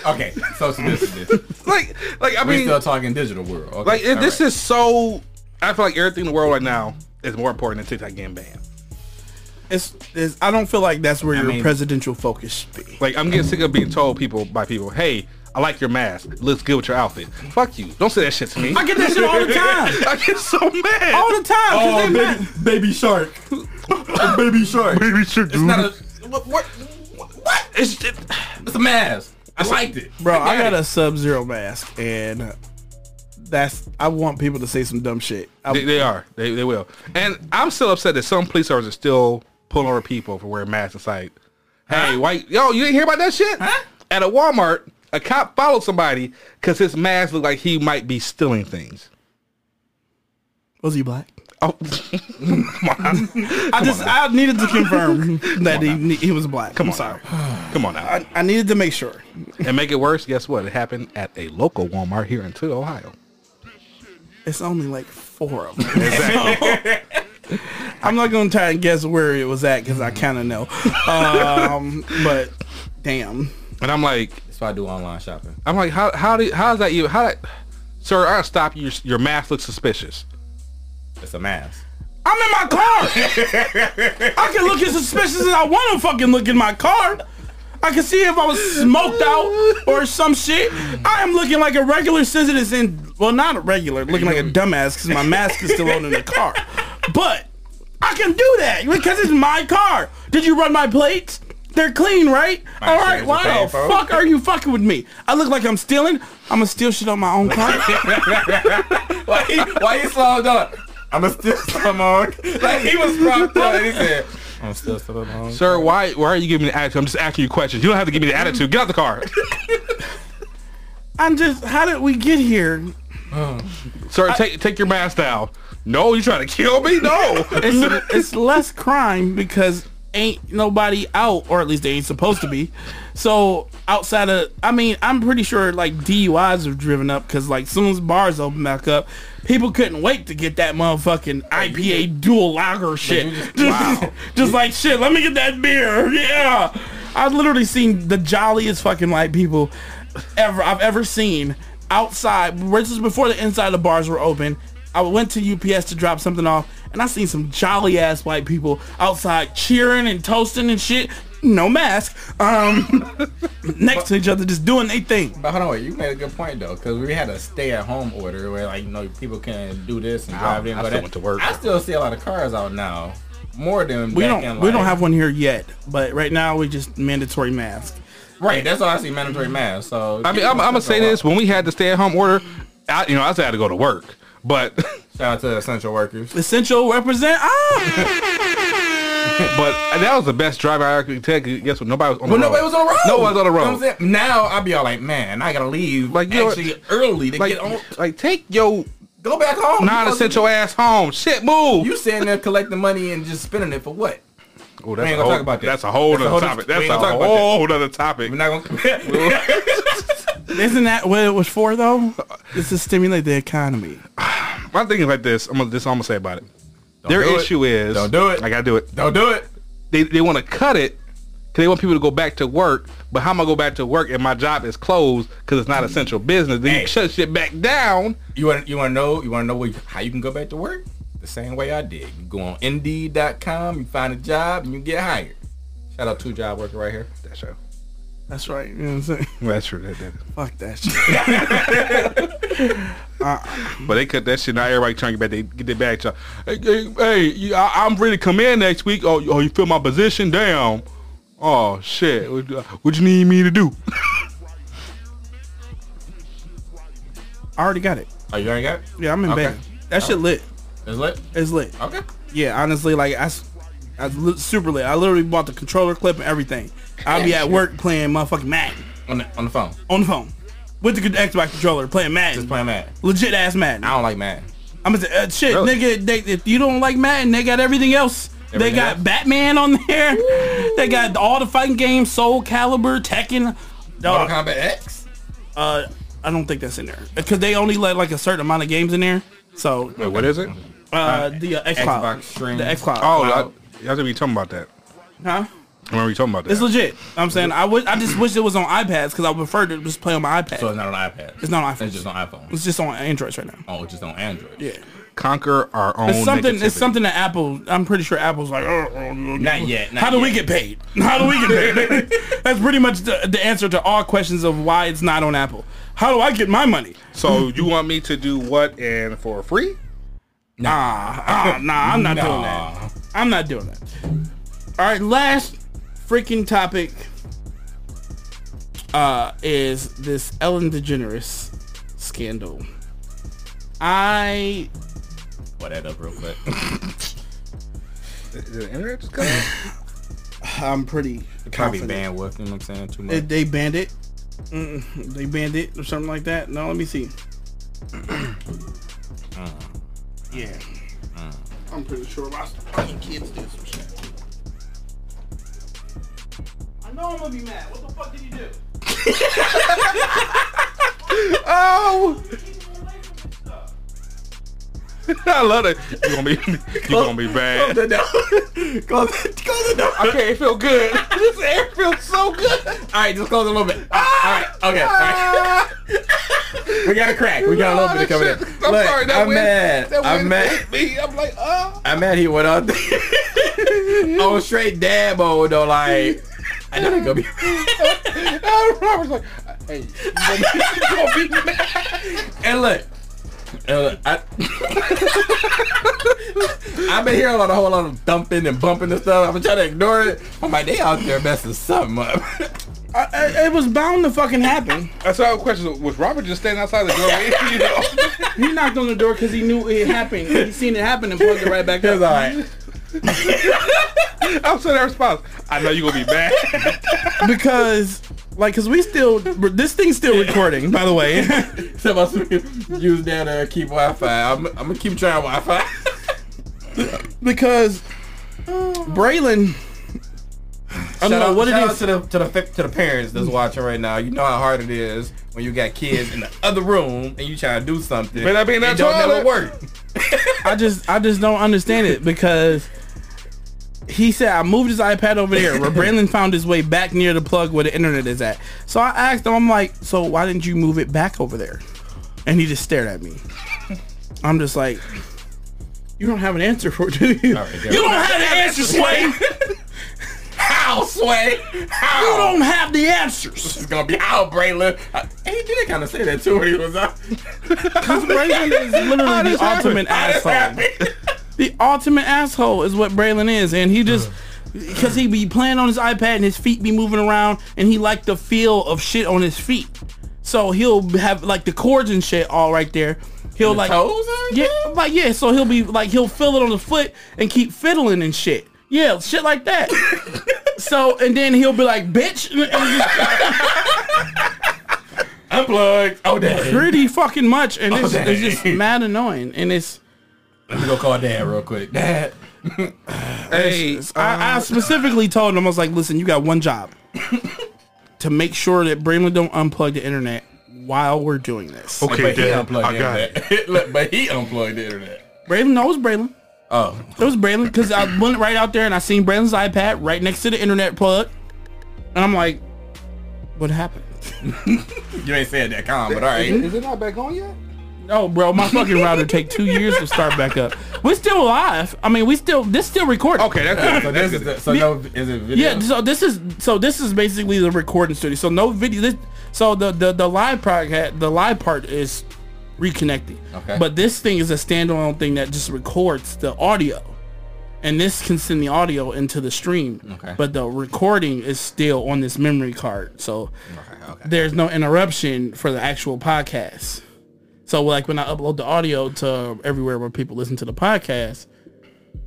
Okay, social distancing. *laughs* like, like I mean We mean, still talking digital world. Okay, like it, all this right. is so. I feel like everything in the world right now is more important than TikTok getting banned. It's, it's. I don't feel like that's where I your mean- presidential focus should be. Like I'm getting sick of being told people by people, hey, I like your mask. Looks good with your outfit. Fuck you. Don't say that shit to me. I get that shit all the time. *laughs* I get so mad. All the time. Oh, they baby, mad. baby shark. *laughs* baby shark. Baby shit, It's not a. What? What? what? It's it, It's a mask. I liked it, Bro, I got it. a Sub Zero mask, and that's. I want people to say some dumb shit. I, they, they are. They, they will. And I'm still upset that some police officers are still pulling over people for wearing masks. It's like, hey, white, yo, you didn't hear about that shit? Huh? At a Walmart, a cop followed somebody because his mask looked like he might be stealing things. was he black? Oh, *laughs* come on, I just. I needed to confirm *laughs* that he he was black. Come I'm on sorry. come on now. I, I needed to make sure. And make it worse, guess what? It happened at a local Walmart here in Toledo, Ohio. It's only like four of them. *laughs* Exactly. I'm not gonna try and guess where it was at because I kind of know. Um, but damn. And I'm like, That's why I do online shopping. I'm like, how how do how does that even how sir? I stop you. Your mask looks suspicious. It's a mask. I'm in my car. I can look as suspicious as I want to fucking look in my car. I can see if I was smoked out or some shit. I am looking like a regular citizen. Well, not a regular, looking like a dumbass because my mask is still on in the car. But I can do that because it's my car. Did you run my plates? They're clean, right? My All right. Why the fuck are you fucking with me? I look like I'm stealing. I'm gonna steal shit on my own car. *laughs* Why he, why he slowed down? I'm gonna steal some on. Like he was propped up and he said, I'm steal some on. Sir, why why are you giving me the attitude? I'm just asking you questions. You don't have to give me the attitude. Get out the car. I'm just. How did we get here? Hmm. Sir, take take your mask down. No, you trying to kill me? No. *laughs* it's it's less crime because ain't nobody out, or at least they ain't supposed to be. So outside of, I mean, I'm pretty sure like DUIs have driven up because like soon as bars open back up, people couldn't wait to get that motherfucking IPA dual lager shit. just- *laughs* wow. just like shit. Let me get that beer. *laughs* Yeah, I've literally seen the jolliest fucking white people ever I've ever seen outside. This is before the inside of the bars were open. I went to UPS to drop something off, and I seen some jolly ass white people outside cheering and toasting and shit. No mask. Um, *laughs* next to each other, just doing their thing. But hold on, wait, you made a good point though, because we had a stay-at-home order where like you know people can do this and drive in. I go still that. went to work. I still see a lot of cars out now, more than We back don't. in, we don't have one here yet, but right now we just mandatory mask. Right, that's all I see mandatory mask. So I mean, I'm, I'm gonna say this: when we had the stay-at-home order, I, you know, I still had to go to work, but *laughs* Shout out to essential workers. Essential represent. Ah, *laughs* but that was the best drive I could take. Guess what? Nobody was on the Well, road. nobody was on the road. Nobody was on the You know road. what I'm? Now I'll be all like, man, I gotta leave Like, like you know actually early to like, get on. like take your Go back home. non-essential ass home. Shit, move. You sitting there collecting money and just spending it for what? Oh, We that's ain't a gonna whole, talk about that. That's a whole That's a other whole topic. different- That's a ain't gonna talk about whole other topic. We're not gonna. *laughs* isn't that what it was for though? It's to stimulate the economy. *sighs* My thing is like this. I'm gonna this. I'm gonna say about it. Their do it. issue is Don't do it. I gotta do it. Don't do it. They they want to cut it because they want people to go back to work. But how am I go back to work if my job is closed because it's not essential business? Then Hey. you shut shit back down. You want you want to know you want to know what, how you can go back to work? The same way I did. You go on Indeed.com, you find a job, and you get hired. Shout out to job worker right here. That show. That's right. You know what I'm saying? That's true. That, that. Fuck that *laughs* shit. But they cut that shit. Now everybody trying to get back. They get their back. Hey, hey, hey you- I, am ready to come in next week. Oh, oh, you feel my position? Damn. Oh shit. What, uh, what you need me to do? *laughs* I already got it. Oh, you already got it? Yeah, I'm in Okay. bed. That shit lit. It's lit? It's lit. Okay. Yeah, honestly, like I, I was li- super lit. I literally bought the controller clip and everything. I'll be at work playing motherfucking Madden On the, on the phone. on the phone with the Xbox controller playing Madden. Just playing Madden. Legit ass Madden. I don't like Madden. I'm gonna say, uh, shit, Really? nigga. They, if you don't like Madden, they got everything else. they Everything got else? Batman on there. They got all the fighting games, Soul Calibur, Tekken. Mortal Dog, Kombat X? uh, I don't think that's in there because they only let like a certain amount of games in there. So Wait, what is it? uh, the uh, X Cloud, Xbox stream. the X Cloud. Oh, I, I think we talking about that. huh? I remember you talking about that. It's legit. I'm saying I would. I just wish it was on iPads because I prefer to just play on my iPad. So it's not on iPad. It's not on iPhone. It's just on iPhone. It's just on Androids right now. Oh, it's just on Android. Yeah, Conquer our own. it's something. It's something that Apple. I'm pretty sure Apple's like. Oh, oh, Not yet. Not How do we get paid? How do we get paid? *laughs* That's pretty much the, the answer to all questions of why it's not on Apple. How do I get my money? So you want me to do what and for free? Nah, ah, nah, I'm not doing that. I'm not doing that. All right, last freaking topic uh, is this Ellen DeGeneres scandal. I Pull that up real quick. Is *laughs* the internet just cut off? I'm pretty Probably confident. bandwidth, you know what I'm saying? Too much. It, they banned it. Mm, they banned it or something like that. No, let me see. yeah. I'm pretty sure my fucking kids did some shit. I know I'm gonna be mad. What the fuck did you do? *laughs* Oh, *laughs* I love it. You gonna be, you gonna be bad. Close the door. *laughs* close, close the door. Okay, it feel good. *laughs* this air feels so good. All right, just close it a little bit. All right, ah! okay. All right. we got a crack. We got a little bit of coming in. I'm Look, sorry. That I'm wind, mad. That I'm mad. me. I'm like, ah. oh. I'm mad he went out there on straight dad mode though. Like, I know they gonna be. Robert's like, hey, you gonna be, you gonna be mad. And look, and I, *laughs* I've been hearing a a whole lot of thumping and bumping and stuff. I've been trying to ignore it. I'm like, they out there messing something up. *laughs* I, I, it was bound to fucking happen. That's our question. Was Robert just standing outside the door? you know? He knocked on the door because he knew it happened. He seen it happen and plugged it right back It's up. all right. *laughs* I'm saying that response. I know you're gonna be mad. *laughs* Because, like, because we still, this thing's still recording, by the way. *laughs* So I'm supposed to use that to keep Wi-Fi. I'm, I'm gonna keep trying Wi-Fi. because Braylon, I don't know what it shout out to the to the to the parents that's watching right now. You know how hard it is when you got kids in the other room and you try to do something. May not be in that don't never toilet. work. I just, I just don't understand it because he said I moved his iPad over there where Braylon *laughs* found his way back near the plug where the internet is at. So I asked him, I'm like, so why didn't you move it back over there? And he just stared at me. *laughs* I'm just like, you don't have an answer for it, do you? Right, you don't have the answer, Sway. *laughs* How sway? How? You don't have the answers. This is gonna be out, Braylon. And he did kind of say that too when he was out. Because Braylon is literally the ultimate How asshole. The ultimate asshole is what Braylon is, and he just because he be playing on his iPad and his feet be moving around, and he like the feel of shit on his feet. So he'll have like the cords and shit all right there. He'll like yeah, like yeah. So he'll be like he'll feel it on the foot and keep fiddling and shit. Yeah, shit like that. *laughs* so and then he'll be like, bitch, *laughs* Unplugged. Oh, dang. pretty fucking much, and it's, dang. it's just mad annoying, and it's. Let me go call dad real quick. Dad. *laughs* hey, I, I um, specifically told him I was like, listen, you got one job to make sure that Braylon don't unplug the internet while we're doing this. okay, but he Dad, unplugged I the got it. internet. *laughs* Look, but he unplugged the internet. Braylon, no, it was Braylon. Oh, It was Braylon because I went right out there and I seen Braylon's iPad right next to the internet plug, and I'm like, what happened? *laughs* you ain't said that calm, but all right. Is it not back on yet? No, bro, my fucking router take two years to start back up. We're still live. I mean, we still this still recording. Okay, that's good. So this is the, so no is it video? Yeah, so this is so this is basically the recording studio. So no video. This, so the the the live part the live part is reconnecting. Okay. But this thing is a standalone thing that just records the audio, and this can send the audio into the stream. Okay. But the recording is still on this memory card, so Okay, okay. there's no interruption for the actual podcast. So like when I upload the audio to everywhere where people listen to the podcast,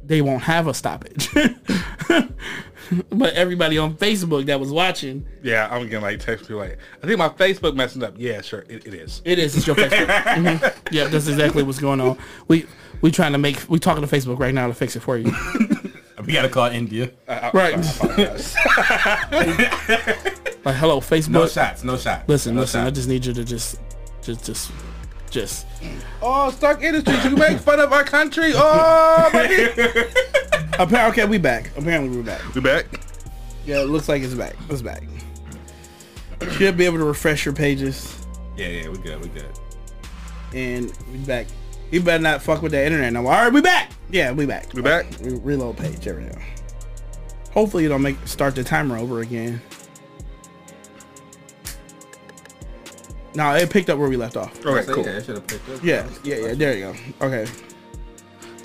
they won't have a stoppage. *laughs* but everybody on Facebook that was watching, Yeah, I'm getting like text people like, I think my Facebook messing up. Yeah, sure, it, it is. it is. It's your Facebook. *laughs* Mhm. Yeah, that's exactly what's going on. We we trying to make we talking to Facebook right now to fix it for you. *laughs* We gotta call India. right. like hello Facebook. No shots. No shots. Listen, no listen. I just need you to just just just just Oh, Stark Industries, you make fun of our country. Oh, buddy. *laughs* Apparently, okay, we back. Apparently, we're back. we back. Yeah, it looks like it's back. It's back. Should be able to refresh your pages, Yeah, yeah, we good. We good. and we back. You better not fuck with that internet no more. All right, we back. Yeah, we back. We back. Re- reload page. There we go. Hopefully, you don't make start the timer over again. No, it picked up where we left off. Okay, cool. Yeah, I should have picked up. Yeah, yeah, yeah. There you go. Okay.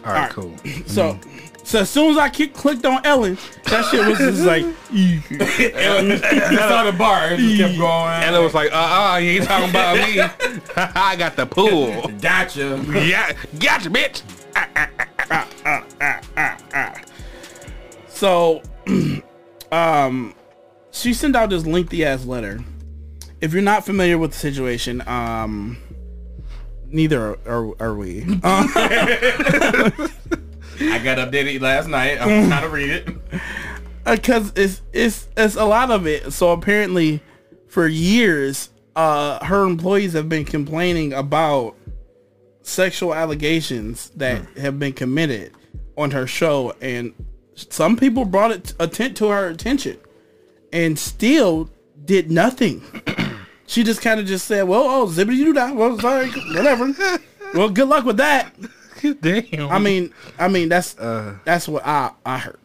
All right, cool. *clears throat* So, so as soon as I kick, clicked on Ellen, that shit was just like, *laughs* you *laughs* saw the bar. It just kept going. And it was like, uh, uh, you ain't talking about me. *laughs* I got the pool. gotcha. Yeah, gotcha, bitch. So, *clears throat* um, she sent out this lengthy ass letter. If you're not familiar with the situation, um, neither are, are, we. Um, *laughs* I got updated last night. I'm *laughs* trying to read it. because it's it's it's a lot of it. So apparently, for years, uh, her employees have been complaining about sexual allegations that have been committed on her show, and some people brought it atten- to her attention, and still did nothing. She just kind of just said, "Well, oh, zippity doo dah. Well, sorry, whatever. well, good luck with that." *laughs* Damn. I mean, I mean that's Uh. that's what I I heard,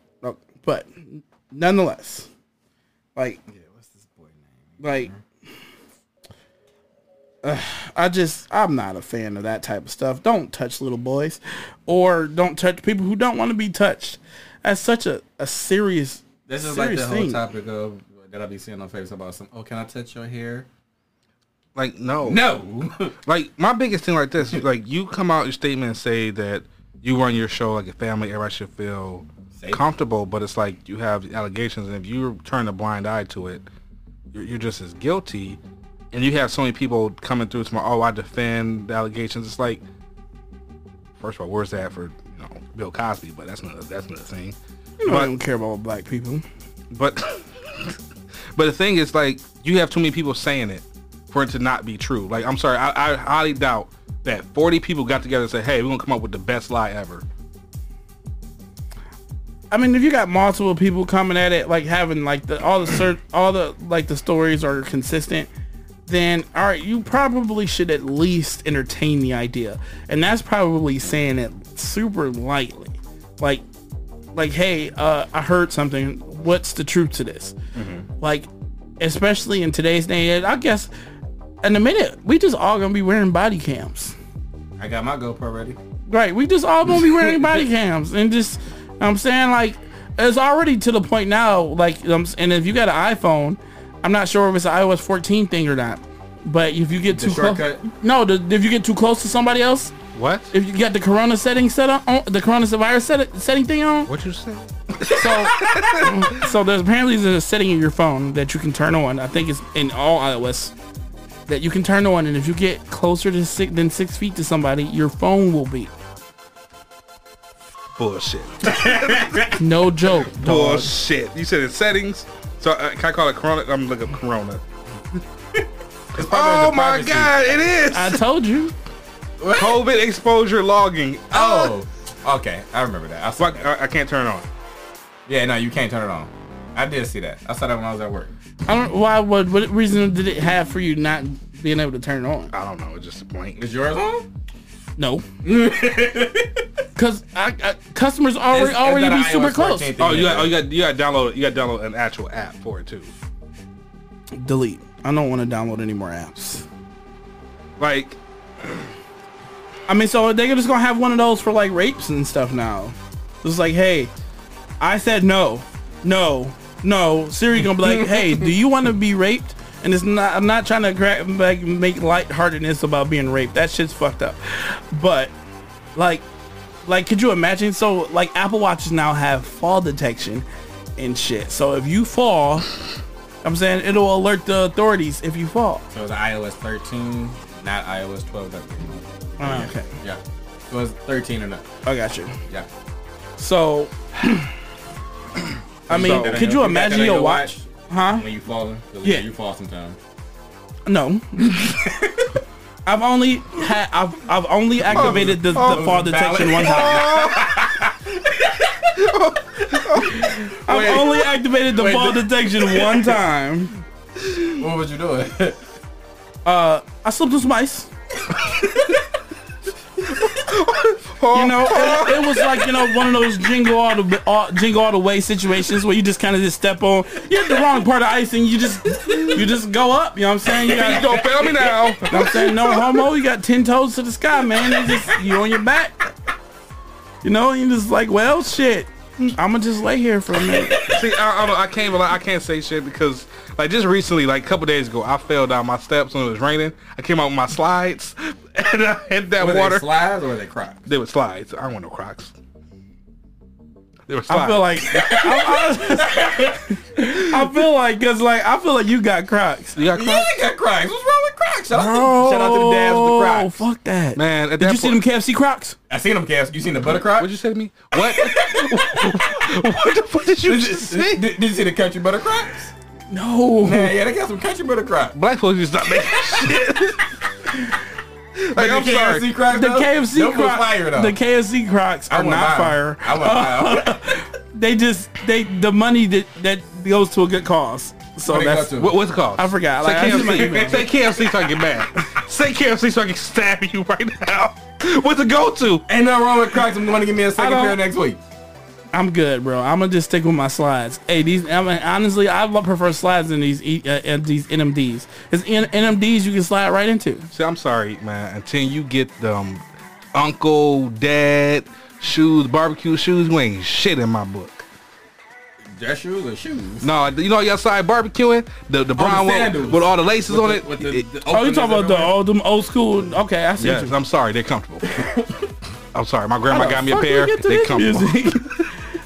but nonetheless, like, yeah, What's this boy name? like, uh, *sighs* I just I'm not a fan of that type of stuff. Don't touch little boys, or don't touch people who don't want to be touched. That's such a a serious. This is like the whole thing. topic of that I be seeing on Facebook about some. Oh, can I touch your hair? Like, no. No. *laughs* Like, my biggest thing like this, like, you come out your statement and say that you run your show like a family, everybody should feel Safe. comfortable, but it's like you have allegations, and if you turn a blind eye to it, you're, you're just as guilty. And you have so many people coming through tomorrow, oh, I defend the allegations. It's like, first of all, where's that for, you know, Bill Cosby? But that's not, that's not a thing. You know, I don't care about black people. But *laughs* but the thing is, like, you have too many people saying it for it to not be true. Like, I'm sorry, I, I highly doubt that 40 people got together and said, "Hey, we're gonna come up with the best lie ever." I mean, if you got multiple people coming at it, like having like the all the cert, *clears throat* all the like the stories are consistent, then all right, you probably should at least entertain the idea, and that's probably saying it super lightly, like, like, hey, uh, I heard something. What's the truth to this? Like, especially in today's day, and age, I guess in a minute we just all gonna be wearing body cams. I got my GoPro ready. Right, we just all gonna be wearing *laughs* body cams and just I'm saying like it's already to the point now like um, and if you got an iPhone, I'm not sure if it's an iOS 14 thing or not. But if you get The too close, no, the, if you get too close to somebody else, What? if you got the Corona setting set on, on the coronavirus set, setting thing on, What you say? so *laughs* so there's apparently there's a setting in your phone that you can turn on. I think it's in all iOS that you can turn on, and if you get closer to six than six feet to somebody, your phone will beep. Bullshit. *laughs* No joke. dog. Bullshit. You said it's settings. So uh, can I call it Corona? I'm looking up Corona. Oh my. God! It is I told you. COVID exposure logging. Oh. Okay, I remember that. I saw Fuck! that. I, I can't turn it on. Yeah, no, you can't turn it on. I did see that. I saw that when I was at work. I don't. Why? What? What reason did it have for you not being able to turn it on. I don't know. It's just a blank. Is yours on? No, *laughs* because I, I, customers already Is- is already that be an super iOS close. 14 thing Oh, you got, oh, you got, you got to download, you got to download an actual app for it too. Delete. I don't want to download any more apps. Like, I mean, so they're just gonna have one of those for like rapes and stuff now. It's like, hey, I said no, no, no. Siri gonna be like, *laughs* hey, do you want to be raped? And it's not. I'm not trying to gra- like make lightheartedness about being raped. That shit's fucked up. But like, like, could you imagine? So like, Apple Watches now have fall detection and shit. So if you fall, I'm saying it'll alert the authorities if you fall. So it's iOS 13, not iOS 12. That Oh, okay, yeah. So it's 13 or not. I got you. Yeah. So, *clears throat* *clears throat* I mean, on could you you imagine your your watch? Huh? When you falling, Yeah. You fall sometimes. No. *laughs* I've only had I've I've only activated the, the fall detection one time. *laughs* I've Wait. only activated the Wait, fall detection one *laughs* time. What was you doing? Uh, I slipped on some ice. You oh, know, it, it was like you know one of those jingle all the all, jingle all the way situations where you just kind of just step on you hit the wrong part of ice and you just you just go up. You know what I'm saying? You *laughs* got, don't fail me now. *laughs* You know what I'm saying? No homo, you got 10 toes to the sky, man. You just, you on your back. You know, you just like, well, shit. I'ma just lay here for a minute. *laughs* See, I, I, don't, I can't, rely- I can't say shit because, like, just recently, like a couple days ago, I fell down my steps when it was raining. I came out with my slides *laughs* and I hit that Were water. they slides or were they crocs? They were slides. I don't want no Crocs. They were I feel like *laughs* I, I- I feel like cause like I feel like you got Crocs. you got Yeah, Crocs. I got crocs. What's wrong with crocs? Shout out, to, shout out to the dads with the Crocs. Oh, fuck that. Man, at Did that you see them point- KFC Crocs? I seen them calves. You seen the butter croc? What'd you say to me? What? *laughs* what the fuck did you just say? Did, did you see the country butter crocs? No. Man, yeah, they got some country butter crocs. Black folks just to stop making *laughs* shit. Like, I'm the sorry. KFC crocs, The? KFC Crocs, fire though. the KFC Crocs are not fire. I want to. *laughs* They just they the money that that goes to a good cause. So What that's go to? What, what's it called? I forgot. Say Like, I just my KFC. email. Say KFC so I can get mad. *laughs* Say KFC so I can stab you right now. *laughs* What's the go-to? Ain't nothing wrong with crocs. I'm going to give me a second pair next week. I'm good, bro. I'm gonna just stick with my slides. Hey, these I mean, honestly, I prefer slides than these E- uh, these NMDs. Because NMDs you can slide right into. See, I'm sorry, man. Until you get them uncle, dad shoes, barbecue shoes, you ain't shit in my book. Dress shoes or shoes? No, you know you outside barbecuing the the brown one sandals. with all the laces on it. With the, It- the Oh, you openings talking about the everywhere? old them old school? Okay, I see. yes, you. I'm sorry, they're comfortable. *laughs* I'm sorry, my grandma got me a fuck we pair. get to They this comfortable. music? *laughs*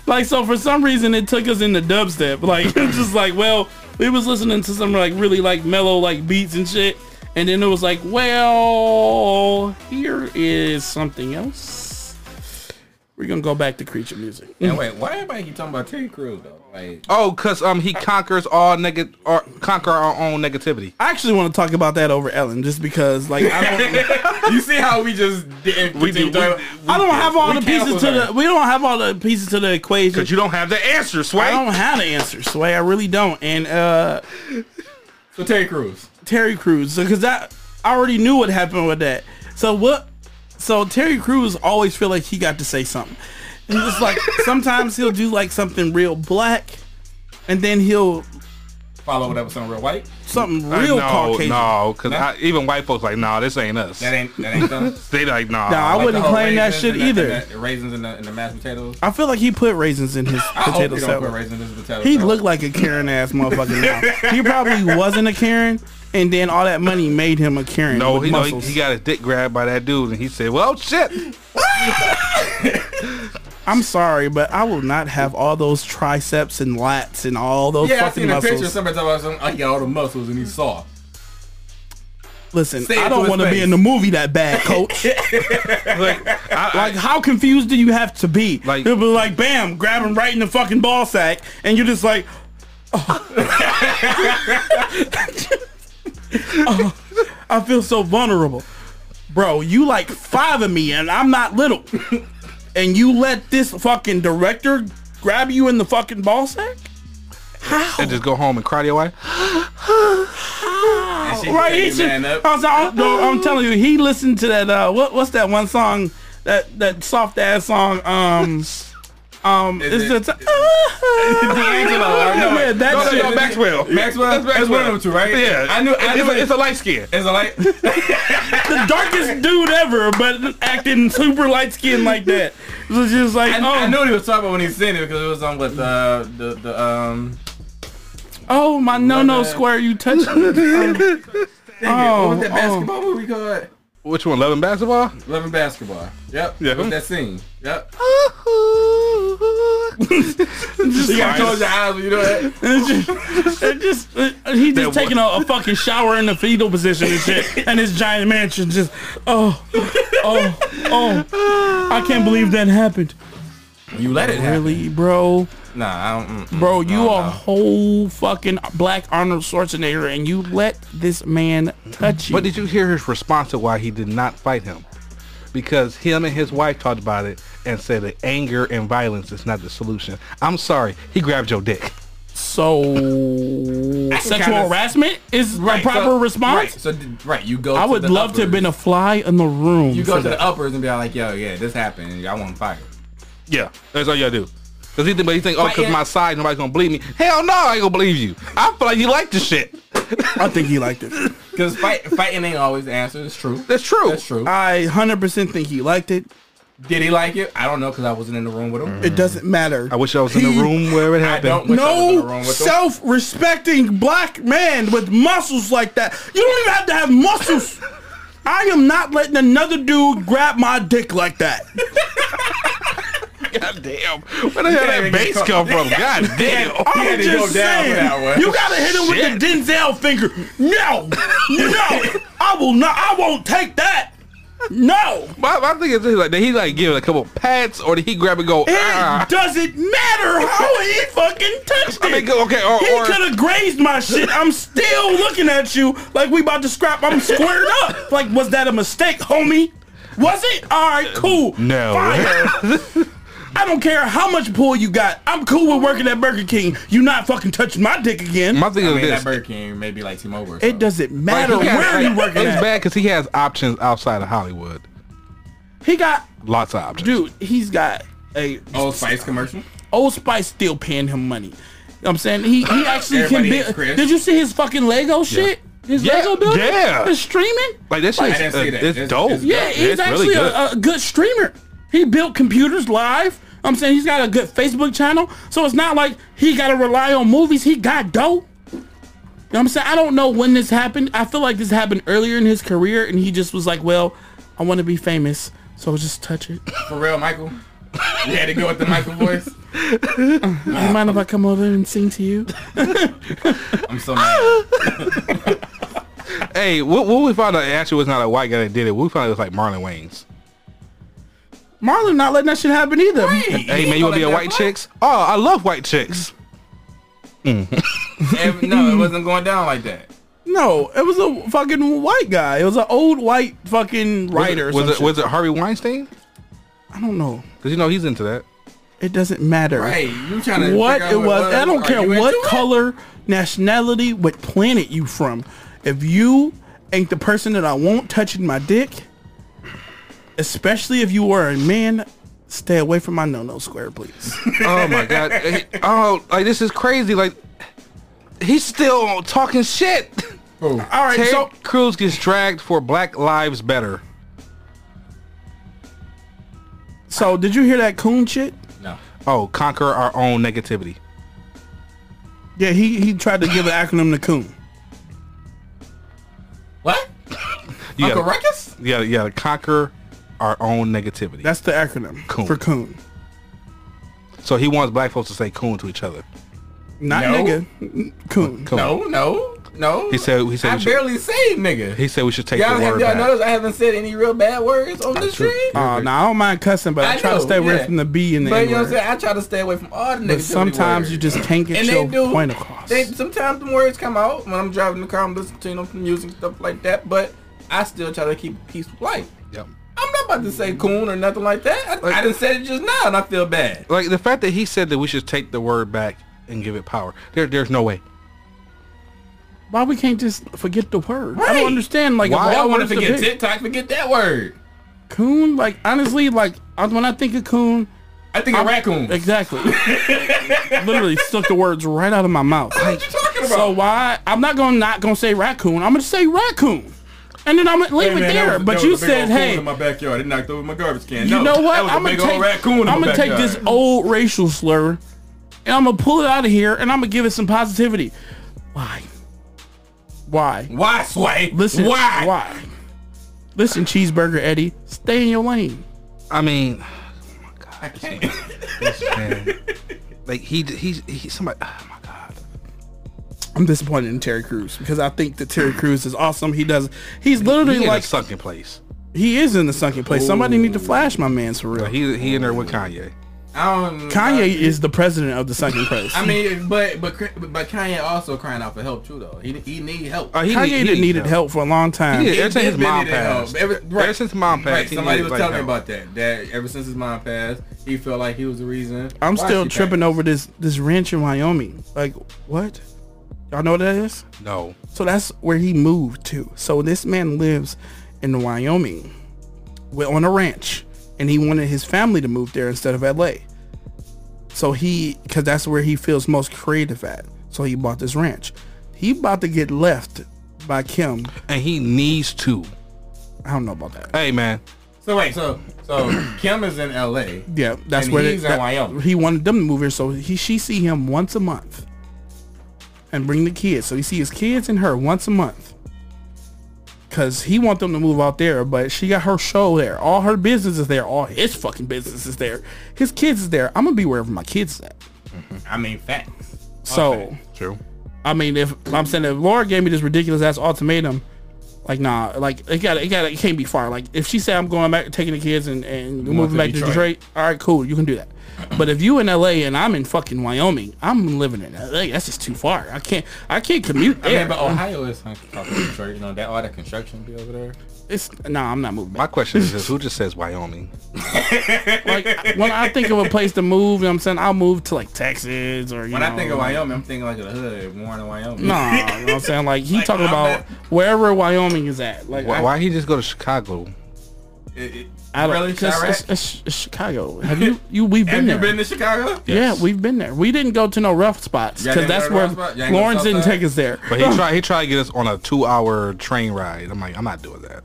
like so, for some reason, it took us into dubstep. Like *laughs* just like, well, we was listening to some like really like mellow like beats and shit, and then it was like, well, here is something else. We're gonna go back to creature music. And wait, why everybody keep talking about Terry Crews though? Like, Oh, cause um he conquers all negative or conquer our own negativity. I actually want to talk about that over Ellen, just because like I don't, *laughs* you see how we just didn't We do- continue we- I don't have all the pieces to her. the. We don't have all the pieces to the equation. Cause you don't have the answer, Sway. I don't have the answer, Sway. I really don't. And uh So Terry Crews. Terry Crews, because that I already knew what happened with that. So what? So Terry Crews always feel like he got to say something. And it's like *laughs* sometimes he'll do like something real black, and then he'll Follow whatever some real white. something Uh, real no, Caucasian. no, cause Nah. I, even white folks like, nah, this ain't us. That ain't that ain't done. *laughs* They like, nah. Nah, I Like wouldn't the claim that shit and the- either. and the raisins in the, in the mashed potatoes. I feel like he put raisins in his *laughs* I potato he salad. raisins potato He salad. looked like a Karen ass motherfucker now. He probably wasn't a Karen, and then all that money made him a Karen. no, he, know, he, he got his dick grabbed by that dude, and he said, "Well, shit." *laughs* I'm sorry, but I will not have all those triceps and lats and all those Yeah, I seen a muscles. picture. Somebody talking about some. I got all the muscles and he's soft. Listen, Say it I don't want to be in the movie that bad, coach. *laughs* Like, I, like, how confused do you have to be? Like- It'll be like, bam, grab him right in the fucking ball sack, and you're just like, oh. *laughs* *laughs* I feel so vulnerable. Bro, you like five of me, and I'm not little. *laughs* and you let this fucking director grab you in the fucking ball sack? How? and just go home and cry to your wife. Right? He should, man up. I'm, no, I'm telling you, he listened to that. Uh, what, what's that one song? That that soft ass song. Um, *laughs* um, Is it's it- the D'Angelo, I know Yeah, it. *laughs* that No, no, shit. no, Maxwell. Maxwell? That's one of them two, right? Yeah, I knew. I It's, knew a, it's a light skin. It's a light. *laughs* the darkest dude ever, but acting super light skinned like that. It was just like, I, oh, I knew what he was talking about when he said it because it was on with uh, the the um. oh my no no Love square, you touched. Um, *laughs* Dang it, Oh, what was that oh. basketball movie called? Which one? Love and basketball. Love and Basketball. Yep. Yeah. What's that scene? Yep. Just, You gotta close your eyes when you do that. it just, it just he just That taking a, a fucking shower in the fetal position and shit, and his giant mansion just, oh, oh, oh, I can't believe that happened. You let it happen. Really, bro, Nah, I don't. mm, mm, bro, you don't a know. whole fucking black Arnold Schwarzenegger, and you let this man touch you. But did you hear his response to why he did not fight him? Because him and his wife talked about it and said that anger and violence is not the solution. I'm sorry, he grabbed your dick. So sexual kinda- harassment is Right, a proper so- response. Right. So right, you go. I to would the love to have been a fly in the room. You go to that. the uppers and be like, yo, yeah, this happened. and I want fired. Yeah, that's all you gotta do. Cause he think, but he think, oh, cause yeah. my side, nobody's gonna believe me. Hell no, I ain't gonna believe you. I feel like you like the shit. I think he liked it. *laughs* Because fight, fighting ain't always the answer. It's true. That's true. That's true. I hundred percent think he liked it. Did he like it? I don't know because I wasn't in the room with him. It doesn't matter. I wish I was in the He- room where it I happened. don't wish I was in the room No with him. self-respecting black man with muscles like that. You don't even have to have muscles. *laughs* I am not letting another dude grab my dick like that. God damn. Where the hell that bass come from? *laughs* God damn. I'm had to go just down for saying, that one. you gotta hit him with the Denzel finger. No, no, I will not. I won't take that. No, My, my thing is like, did he like give it a couple pats or did he grab and go, it ah? doesn't matter how he fucking touched I mean, okay, or, He could have grazed my shit. I'm still looking at you like we about to scrap. I'm squared up. Like, was that a mistake, homie? Was it? All right, cool. No. *laughs* Fire. I don't care how much pull you got. I'm cool with working at Burger King. You not fucking touching my dick again. my thing I is mean, that this. Burger King maybe like T-Mobile. Or it doesn't matter Like, he has- where you working It's at. bad because he has options outside of Hollywood. He got, Lots of options. dude. He's got a Old Spice commercial. Old Spice still paying him money. You know what I'm saying he he *laughs* actually can Everybody hates build. Did you see his fucking Lego shit? His Yeah, Lego building? yeah. His streaming? Like this shit I is uh, that. it's It's- dope. it's Yeah, he's it's actually really good. A, a good streamer. He built computers live. I'm saying he's got a good Facebook channel. So it's not like he got to rely on movies. He got dope. You know what I'm saying? I don't know when this happened. I feel like this happened earlier in his career and he just was like, well, I want to be famous. So just touch it. For real, Michael. You had to go with the Michael voice. You mind if I come over and sing to you? *laughs* I'm so mad. *laughs* Hey, what, what we found out it actually was not a white guy that did it. We found out it was like Marlon Wayans. Marlon not letting that shit happen either. Hey man, you wanna be a white chicks? Oh, I love white chicks. Mm. *laughs* And no, it wasn't going down like that. No, it was a fucking white guy. It was an old white fucking writer. or Was some it shit. was it Harvey Weinstein? I don't know. Because you know he's into that. It doesn't matter. Right. You trying to what it was. what- I don't care what into it? color, nationality, what planet you from. If you ain't the person that I want touching my dick, especially if you are a man, stay away from my no no square, please. *laughs* Oh my god. Oh, like this is crazy. Like he's still talking shit. Oh. *laughs* All right, Ted so Cruz gets dragged for Black Lives Better. so did you hear that coon shit? No. Oh, conquer our own negativity. Yeah, he he tried to give an acronym to coon. What? You Uncle gotta, Ruckus? you gotta, you conquer our own negativity. That's the acronym Coon. for coon. so he wants black folks to say coon to each other. Not No. nigga, coon. Coon. No, no, no. He said he said I we should, barely say nigga. he said we should take Y'all, the have word y'all back. noticed I haven't said any real bad words on this true. stream? Uh, now I don't mind cussing, but I, I try know, to stay away yeah. from the B and the But N you know what I'm saying? I try to stay away from all the negativity But sometimes words. you just can't get and your they do. point across. They sometimes the words come out when I'm driving the car. I'm listening to you know music stuff like that. But I still try to keep a peaceful life. Yep. I'm not about to say coon or nothing like that. I, I didn't say it just now, and I feel bad. Like the fact that he said that we should take the word back and give it power. There, there's no way. Why we can't just forget the word? I don't understand. Like, Why if I all want to forget big- TikTok? Forget that word. coon. Like, honestly, like when I think of coon, I think a raccoon. exactly, *laughs* literally stuck the words right out of my mouth. What you talking about? So why? I'm not gonna not gonna say raccoon. I'm gonna say raccoon, and then I'm gonna leave Hey, it man, that there. was- but you was a big said, old coon hey, in my backyard. It knocked over my garbage can. you No, know what? I'm gonna take, raccoon I'm gonna take this old racial slur, and I'm gonna pull it out of here, and I'm gonna give it some positivity. Why? Why? Why, Sway? Listen. Why? Why? Listen, cheeseburger Eddie, stay in your lane. I mean, I can't. this man, *laughs* like he, he's he, somebody. Oh my god. I'm disappointed in Terry Crews because I think that Terry Crews is awesome. He does. He's literally He in like a sunken place. he is in the sunken place. Somebody need to flash my man's for real. He he in there with Kanye. I don't. Kanye I, is the president of the sunken place. I mean, but but but Kanye also crying out for help too, though. He he need help. Uh, he Kanye need- he didn't needed help for a long time. He did. Ever since his been mom passed. Ever, right. Ever since his mom passed, Right, he somebody was like, telling me about that. That ever since his mom passed, he felt like he was the reason. I'm still tripping passed. over this this ranch in Wyoming. Like what? Y'all know what that is? No. So that's where he moved to. So this man lives in Wyoming, with, on a ranch, and he wanted his family to move there instead of L.A. So he, because that's where he feels most creative at. So he bought this ranch. He about to get left by Kim. And he needs to. I don't know about that. Hey man, So wait, so so *clears throat* Kim is in L.A. Yeah, that's And where he's they, in that- Wyoming. He wanted them to move here, so he she see him once a month, and bring the kids. So he see his kids and her once a month, cause he want them to move out there. But she got her show there, all her business is there, all his fucking business is there, his kids is there. I'm gonna be wherever my kids is at. Mm-hmm. I mean, facts. So Okay. true. I mean, if I'm saying if Laura gave me this ridiculous ass ultimatum, like nah, like it got it got it can't be far. Like if she said I'm going back, taking the kids and and moving to back to Detroit. Detroit, all right, cool, you can do that. But if you in LA and I'm in fucking Wyoming, I'm living in LA. That's just too far. I can't I can't commute I there. mean, but Ohio is like Detroit. You know that all that construction be over there. it's nah, I'm not moving My question is this: *laughs* Who just says Wyoming? Like when I think of a place to move, you know what I'm saying I'll move to like Texas or you When know, I think of Wyoming, I'm thinking like the hood, Warren, Wyoming. Nah, you know what I'm saying? Like he Like, talking I'm about not- wherever Wyoming is at. Like Why, I- why he just go to Chicago? It- it- I don't, really, 'cause Chiraq? it's, it's, it's Chicago. Have you? You we've *laughs* Have been you there. been to Chicago? Yeah, we've been there. We didn't go to no rough spots because that's where rough spot? Y'all ain't go Lawrence didn't take us there. But he tried. He tried to get us on a two-hour train ride. I'm like, I'm not doing that.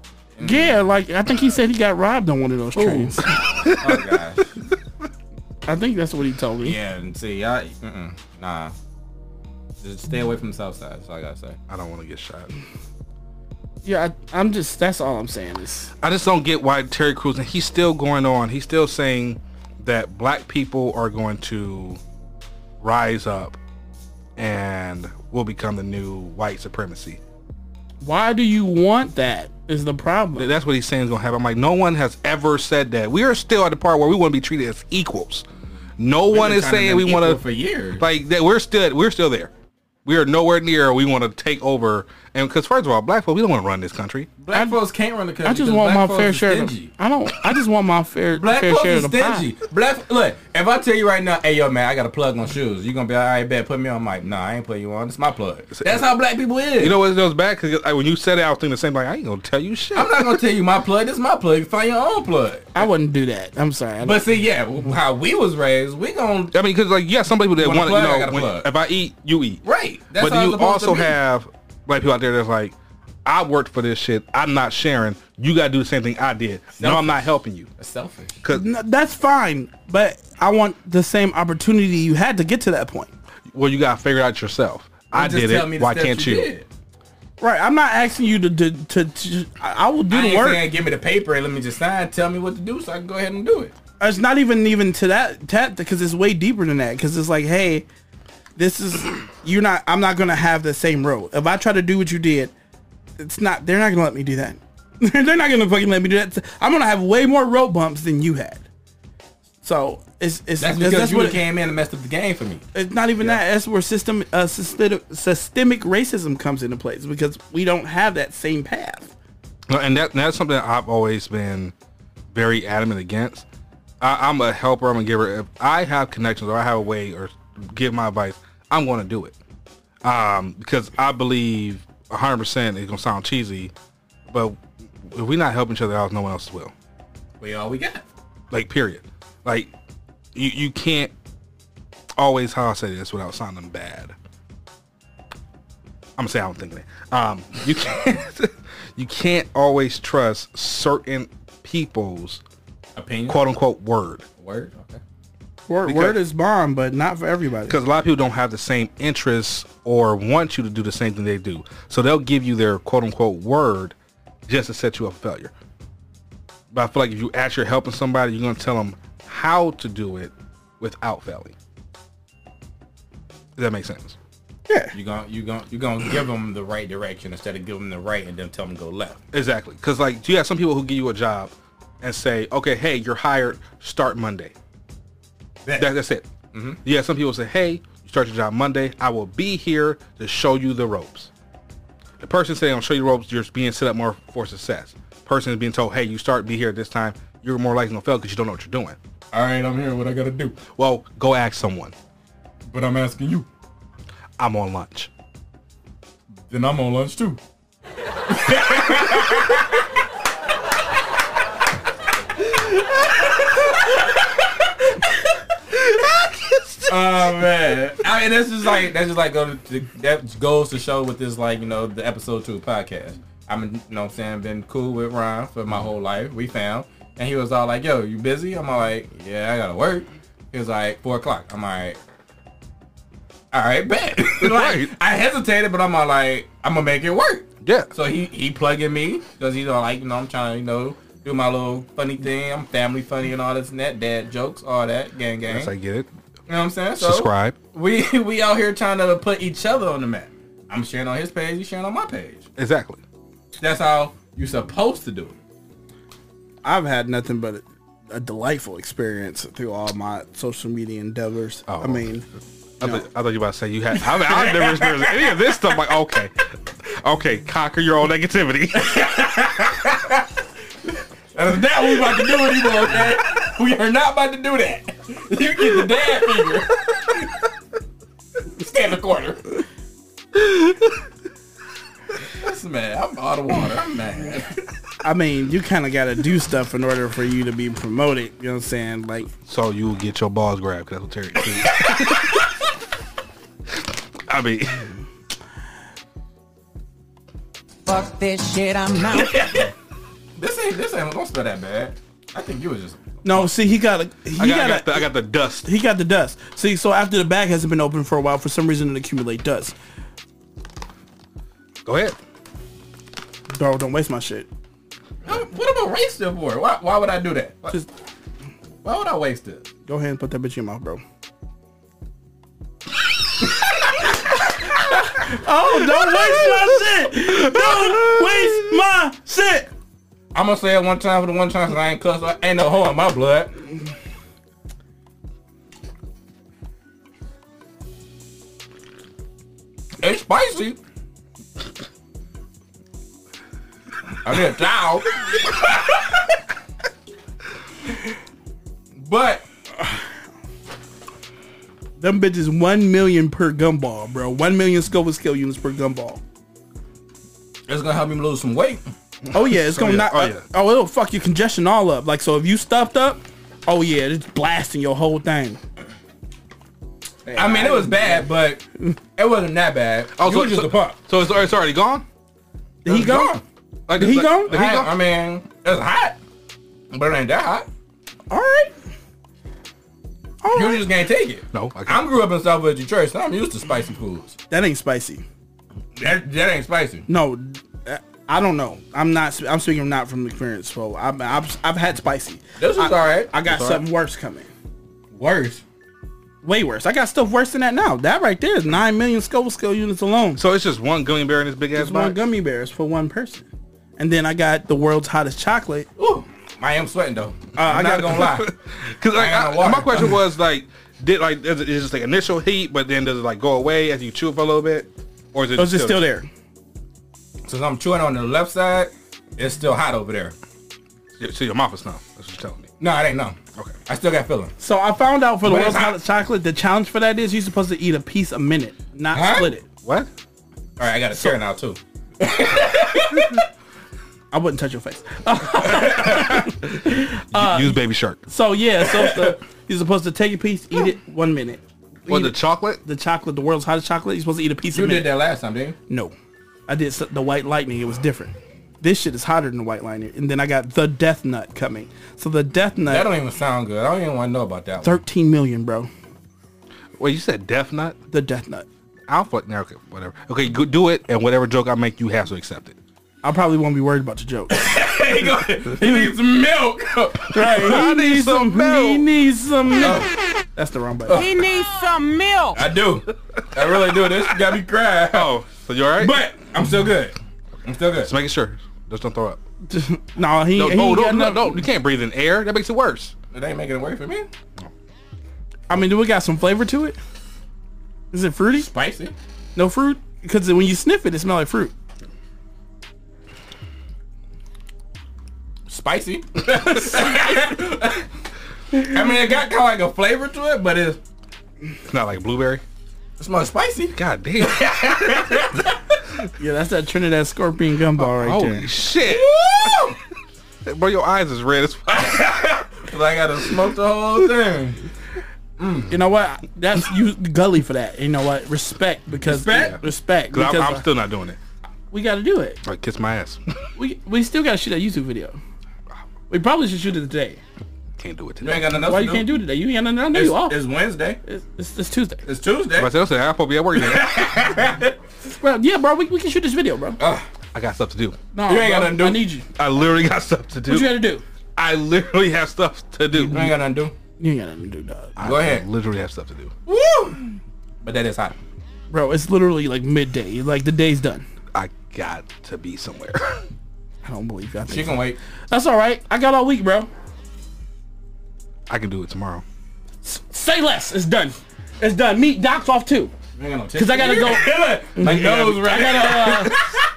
yeah, like I think he said he got robbed on one of those trains. *laughs* Oh gosh. *laughs* I think that's what he told me. Yeah, and see, I mm-mm, nah. Just stay away from the south side. That's all I gotta say. I don't want to get shot. Yeah, I, I'm just. That's all I'm saying is. I just don't get why Terry Crews and he's still going on. He's still saying that black people are going to rise up and will become the new white supremacy. Why do you want that? Is the problem? That's what he's saying is going to happen. I'm like, no one has ever said that. We are still at the part where we want to be treated as equals. No one is saying we want to for years. like that. We're still we're still there. We are nowhere near. We want to take over, and because first of all, black folks, we don't want to run this country. Black folks can't run the country. I just want my fair share. Of. I don't. I just want my fair *laughs* Black fair folks share is of the pie. stingy. Black look, if I tell you right now, hey yo man, I got a plug on shoes, you gonna be all right, bet put me on mic. Nah, I ain't putting you on. It's my plug. That's how black people is. You know what It goes back? Because when you said it, I was thinking the same. Like I ain't gonna tell you shit. I'm not gonna tell you my plug. This is my plug. Find your own plug. I wouldn't do that. I'm sorry. But see, yeah, how we was raised, we gonna I mean, because like yeah, some people that want to, you? I know, when- if I eat, you eat. right. That's but you also have black people out there that's like, I worked for this shit. I'm not sharing. You got to do the same thing I did. No, I'm not helping you. That's selfish. Cause No, that's fine, but I want the same opportunity you had to get to that point. well, you got to figure it out yourself. I Just did tell it. the Why steps can't you? did. Right. I'm not asking you to to, to, to I I will do I the ain't work. saying give me the paper and let me just sign. Tell me what to do so I can go ahead and do it. It's not even even to that that because it's way deeper than that. Because it's like, hey, this is you're not. I'm not gonna have the same road. If I try to do what you did, it's not. They're not gonna let me do that. *laughs* they're not gonna fucking let me do that. I'm gonna have way more road bumps than you had. So it's it's That's that's, because you what what it- came in and messed up the game for me. it's not even that. That's where system uh, systemic, systemic racism comes into place because we don't have that same path. And that that's something that I've always been very adamant against. I, I'm a helper. I'm a giver. If I have connections or I have a way or give my advice, I'm going to do it um, because I believe 100 percent it's gonna sound cheesy, but if we're not helping each other out, no one else will. We all we got. Like period. Like you you can't always how I say this without sounding bad. I'm gonna say I don't think that. Um, you can't *laughs* you can't always trust certain people's Opinion. quote unquote word Word. Okay. Word, Because- word is bomb, but not for everybody. because a lot of people don't have the same interests or want you to do the same thing they do. So they'll give you their quote unquote word just to set you up for failure. But I feel like if you actually helping somebody, you're gonna tell them how to do it without failing. Does that make sense? Yeah. You're gonna you gonna you gonna give them the right direction instead of giving them the right and then tell them to go left. Exactly. Because like, do you have some people who give you a job and say, "Okay, hey, you're hired. Start Monday." That, that's it. Mm-hmm. Yeah, some people say, "Hey, you start your job Monday. I will be here to show you the ropes." The person saying, "I'll show you the ropes," you're being set up more for success. Person is being told, "Hey, you start be here at this time. You're more likely to fail because you don't know what you're doing." All right, I'm here. What I gotta do? Well, go ask someone. But I'm asking you. I'm on lunch. Then I'm on lunch too. *laughs* Oh man! I mean, this is like that's just like go to, that goes to show with this like you know the episode two podcast. I'm you know what I'm saying been cool with Ryan for my whole life. We found, and he was all like, "Yo, you busy?" I'm all like, "Yeah, I gotta work." He was like, four o'clock." I'm like, "All right, bet." *laughs* like, Right. I hesitated, but I'm all like, "I'm gonna make it work." Yeah. So he he plugging me because he's all like, you know, I'm trying to you know do my little funny thing. I'm family funny and all this and that, dad jokes, all that, gang gang. Yes, I get it. You know what I'm saying? So Subscribe. we *laughs* we out here trying to put each other on the map. I'm sharing on his page, he's sharing on my page. Exactly. That's how you're supposed to do it. I've had nothing but a, a delightful experience through all my social media endeavors. Oh. I mean, I, thought, I thought you were about to say you had. I mean, I've never experienced any of this stuff. Like, okay, okay, conquer your own negativity. *laughs* *laughs* That is not what we about to do anymore, okay? We are not about to do that. *laughs* You get the dad finger. Stay in the corner. Listen, man, I'm out of water. I'm mad. I mean, you kind of got to do stuff in order for you to be promoted. You know what I'm saying? Like, so you will get your balls grabbed. 'cause That's what Terry. did. I mean, Fuck this shit, I'm out. *laughs* This ain't this ain't don't smell that bad. I think you was just no, see, he got a, he I got, I got, got, a, the, I got the dust. he got the dust. See, so after the bag hasn't been open for a while, for some reason it accumulate dust. Go ahead. Bro, don't waste my shit. What am I waste it for? Why, why would I do that? Why, Just why would I waste it? go ahead and put that bitch in your mouth, bro. *laughs* oh, don't waste my shit! Don't waste my shit! I'm gonna say it one time for the one time cause I ain't cuss. I ain't no hole in my blood. It's spicy. I need a towel. but Them bitches one million per gumball, bro. One million Scoville scale units per gumball. it's gonna help me lose some weight. *laughs* Oh yeah, it's gonna oh, yeah. knock. Oh, Oh, yeah. oh, it'll fuck your congestion all up. Like so, if you stuffed up, oh yeah, it's blasting your whole thing. I mean, it was bad, but it wasn't that bad. Oh, it so, was just so, a pump. so it's, it's already gone. Did he It's go? gone. Like, Did he like- go? like he I, go? I mean, it's hot, but it ain't that hot. All right. All You right. just can't take it. No, I I can't. grew up in Southwest Detroit, so I'm used to spicy foods. That ain't spicy. That, that ain't spicy. No, I don't know. I'm not. I'm speaking not from experience. So I've I've, I've had spicy. This was I, alright. I got It's something worse coming. Worse. Way worse. I got stuff worse than that now. That right there is nine million Scoville scale units alone. So it's just one gummy bear in this big ass It's one box. gummy bears for one person. And then I got the world's hottest chocolate. Ooh, I am sweating though. Uh, I'm I not got- gonna lie. *laughs* Because like, I I- water. my question was like, did like is it is it just like initial heat, but then does it like go away as you chew it for a little bit, or is it It was just still there. Since I'm chewing on the left side, it's still hot over there. Yeah, So your mouth is numb. That's what you're telling me. No, it ain't no. Okay. I still got feeling. So I found out for the But world's it's hot. hottest chocolate, the challenge for that is you're supposed to eat a piece a minute, not Huh? split it. What? All right, I got a chair now too. *laughs* I wouldn't touch your face. *laughs* Uh, Use Baby Shark. So yeah, so the, you're supposed to take a piece, eat it one minute. What Eat the it- chocolate? the chocolate, the world's hottest chocolate. You're supposed to eat a piece You a did that last time, didn't you? No, I did the white lightning. It was different. This shit is hotter than the white lightning. And then I got the death nut coming. So the death Nut. That don't even sound good. I don't even want to know about that. One. 13 million, bro. Wait, you said Death Nut? The death nut. I'll fuck now. Okay, whatever. Okay, go do it, and whatever joke I make, you have to accept it. I probably won't be worried about the joke. *laughs* he, go, he *laughs* needs some milk. right? *laughs* He needs some some. milk. He needs some oh. milk. That's the wrong button. He needs some milk. I do. I really do. This got me crying. Oh, so you all right? But I'm still good. I'm still good. Just making sure. Just don't throw up. no, he, No, he no, ain't no, got no, nothing. no, You can't breathe in air. That makes it worse. It ain't making it work for me. I mean, do we got some flavor to it? Is it fruity? Spicy. No fruit? Because when you sniff it, it smells like fruit. Spicy. I mean, it got kind of like a flavor to it, but it's, It's not like blueberry. it smells spicy. God damn. Yeah, that's that Trinidad scorpion gumball right Holy there. Holy shit. Bro, your eyes is red as fuck. *laughs* Cause I gotta smoke the whole thing. You know what? That's you gully for that. You know what? Respect because Respect? respect Cause I'm, I'm uh, still not doing it. we got to do it. Like kiss my ass. We we still got to shoot that YouTube video. We probably should shoot it today. Can't do it You ain't today. got nothing else Why to you do. can't do it today? You ain't got nothing. I know It's, off. it's Wednesday. It's, it's, it's Tuesday. It's Tuesday. But I said, I'm supposed to be at work today. *laughs* Bro, yeah, bro. We, we can shoot this video, bro. Ugh. I got stuff to do. No, You ain't got nothing to do. I need you. I literally got stuff to do. What you got to do? I literally have stuff to do. you ain't got nothing to do. You ain't got nothing to do, dog. I Go ahead. literally have stuff to do. Woo! But that is hot. Bro, it's literally like midday. Like the day's done. I got to be somewhere. *laughs* I don't believe you. I She can wait. That's all right. I got all week, bro. I can do it tomorrow. Say less. It's done. It's done. Meet Doc's off too. Because I gotta go- *laughs* like *laughs* nose right. I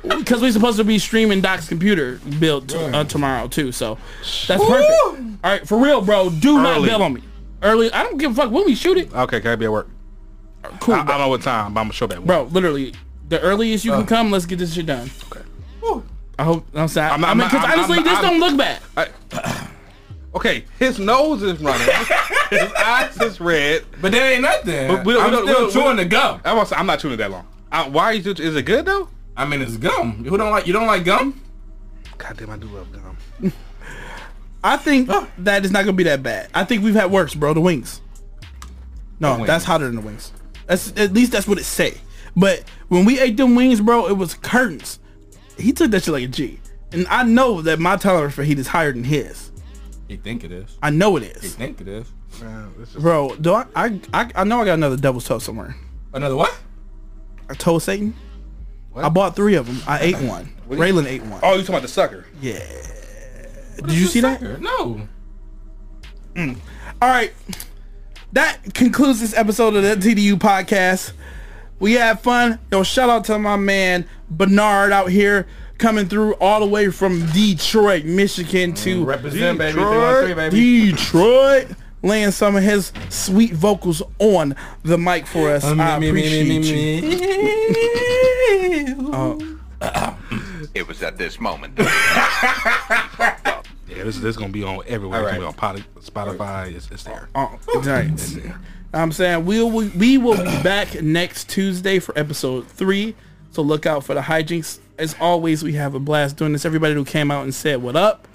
gotta, *laughs* because we're supposed to be streaming Doc's computer build t- uh, tomorrow too. So that's perfect. All right, for real, bro. Do not Early. bail on me. Early. I don't give a fuck when we shoot it. Okay, can I be at work? Cool, I, I bro. don't know what time, but I'm gonna show back. bro. Literally, the earliest you Uh. can come. Let's get this shit done. I hope. I'm sorry. I'm I mean, because honestly, I'm- this I'm- don't look bad. I, *clears throat* okay, his nose is running. *laughs* his eyes is red. But that ain't nothing. But we don't- I'm we still we chewing the gum. I'm, also, I'm not chewing it that long. I, why are you? Is it good though? I mean, it's gum. Who don't like? You don't like gum? God damn, I do love gum. *laughs* I think that is not gonna be that bad. I think we've had worse, bro. The wings. No, wings. that's hotter than the wings. That's at least that's what it say. But when we ate them wings, bro, it was curtains. He took that shit like a G. And I know that my tolerance for heat is higher than his. He think it is. I know it He think it is. Man, this Bro, do I, I I I know I got another devil's toe somewhere. Another what? I told Satan. What? I bought three of them. I ate one. What you- Raylan ate one. oh, you talking about the sucker? Yeah. Did you see that? No. Mm. All right. That concludes this episode of the TDU podcast. We had fun. Yo, shout out to my man Bernard out here coming through all the way from Detroit, Michigan to mm, Represent. Detroit. baby. Detroit. Laying some of his sweet vocals on the mic for us. Mm, I Me, me, me, me, appreciate me, you. me. *laughs* Oh, It was at this moment. *laughs* Yeah, this, this is gonna be on everywhere. All It's gonna be on Spotify. It's, it's there. Uh, uh, oh, right. I'm saying we, we will be back next Tuesday for episode three. So look out for the hijinks. As always, we have a blast doing this. Everybody who came out and said what up,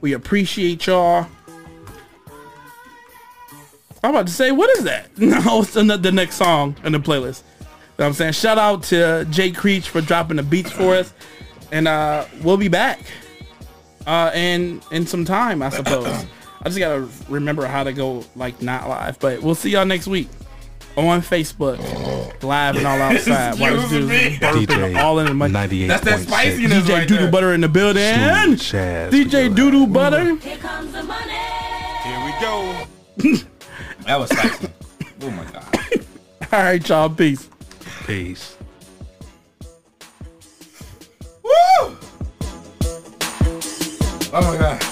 we appreciate y'all. I'm about to say, what is that? *laughs* No, it's the next song in the playlist. I'm saying? Shout out to Jay Creech for dropping the beats for us. And uh, we'll be back uh, in in some time, I suppose. *clears throat* I just gotta remember how to go like not live, but we'll see y'all next week on Facebook, live and all *laughs* outside. While this dude's Excuse me. burping all in the mic. 98. That's that spiciness DJ right Doodoo there. Butter in the building. Chaz. DJ Doodoo Butter. Here comes the money. Here we go. *laughs* That was spicy. oh my god. *laughs* All right, y'all. Peace. Peace. Woo! Oh my god.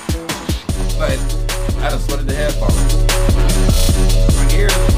I just sweated the headphones. here.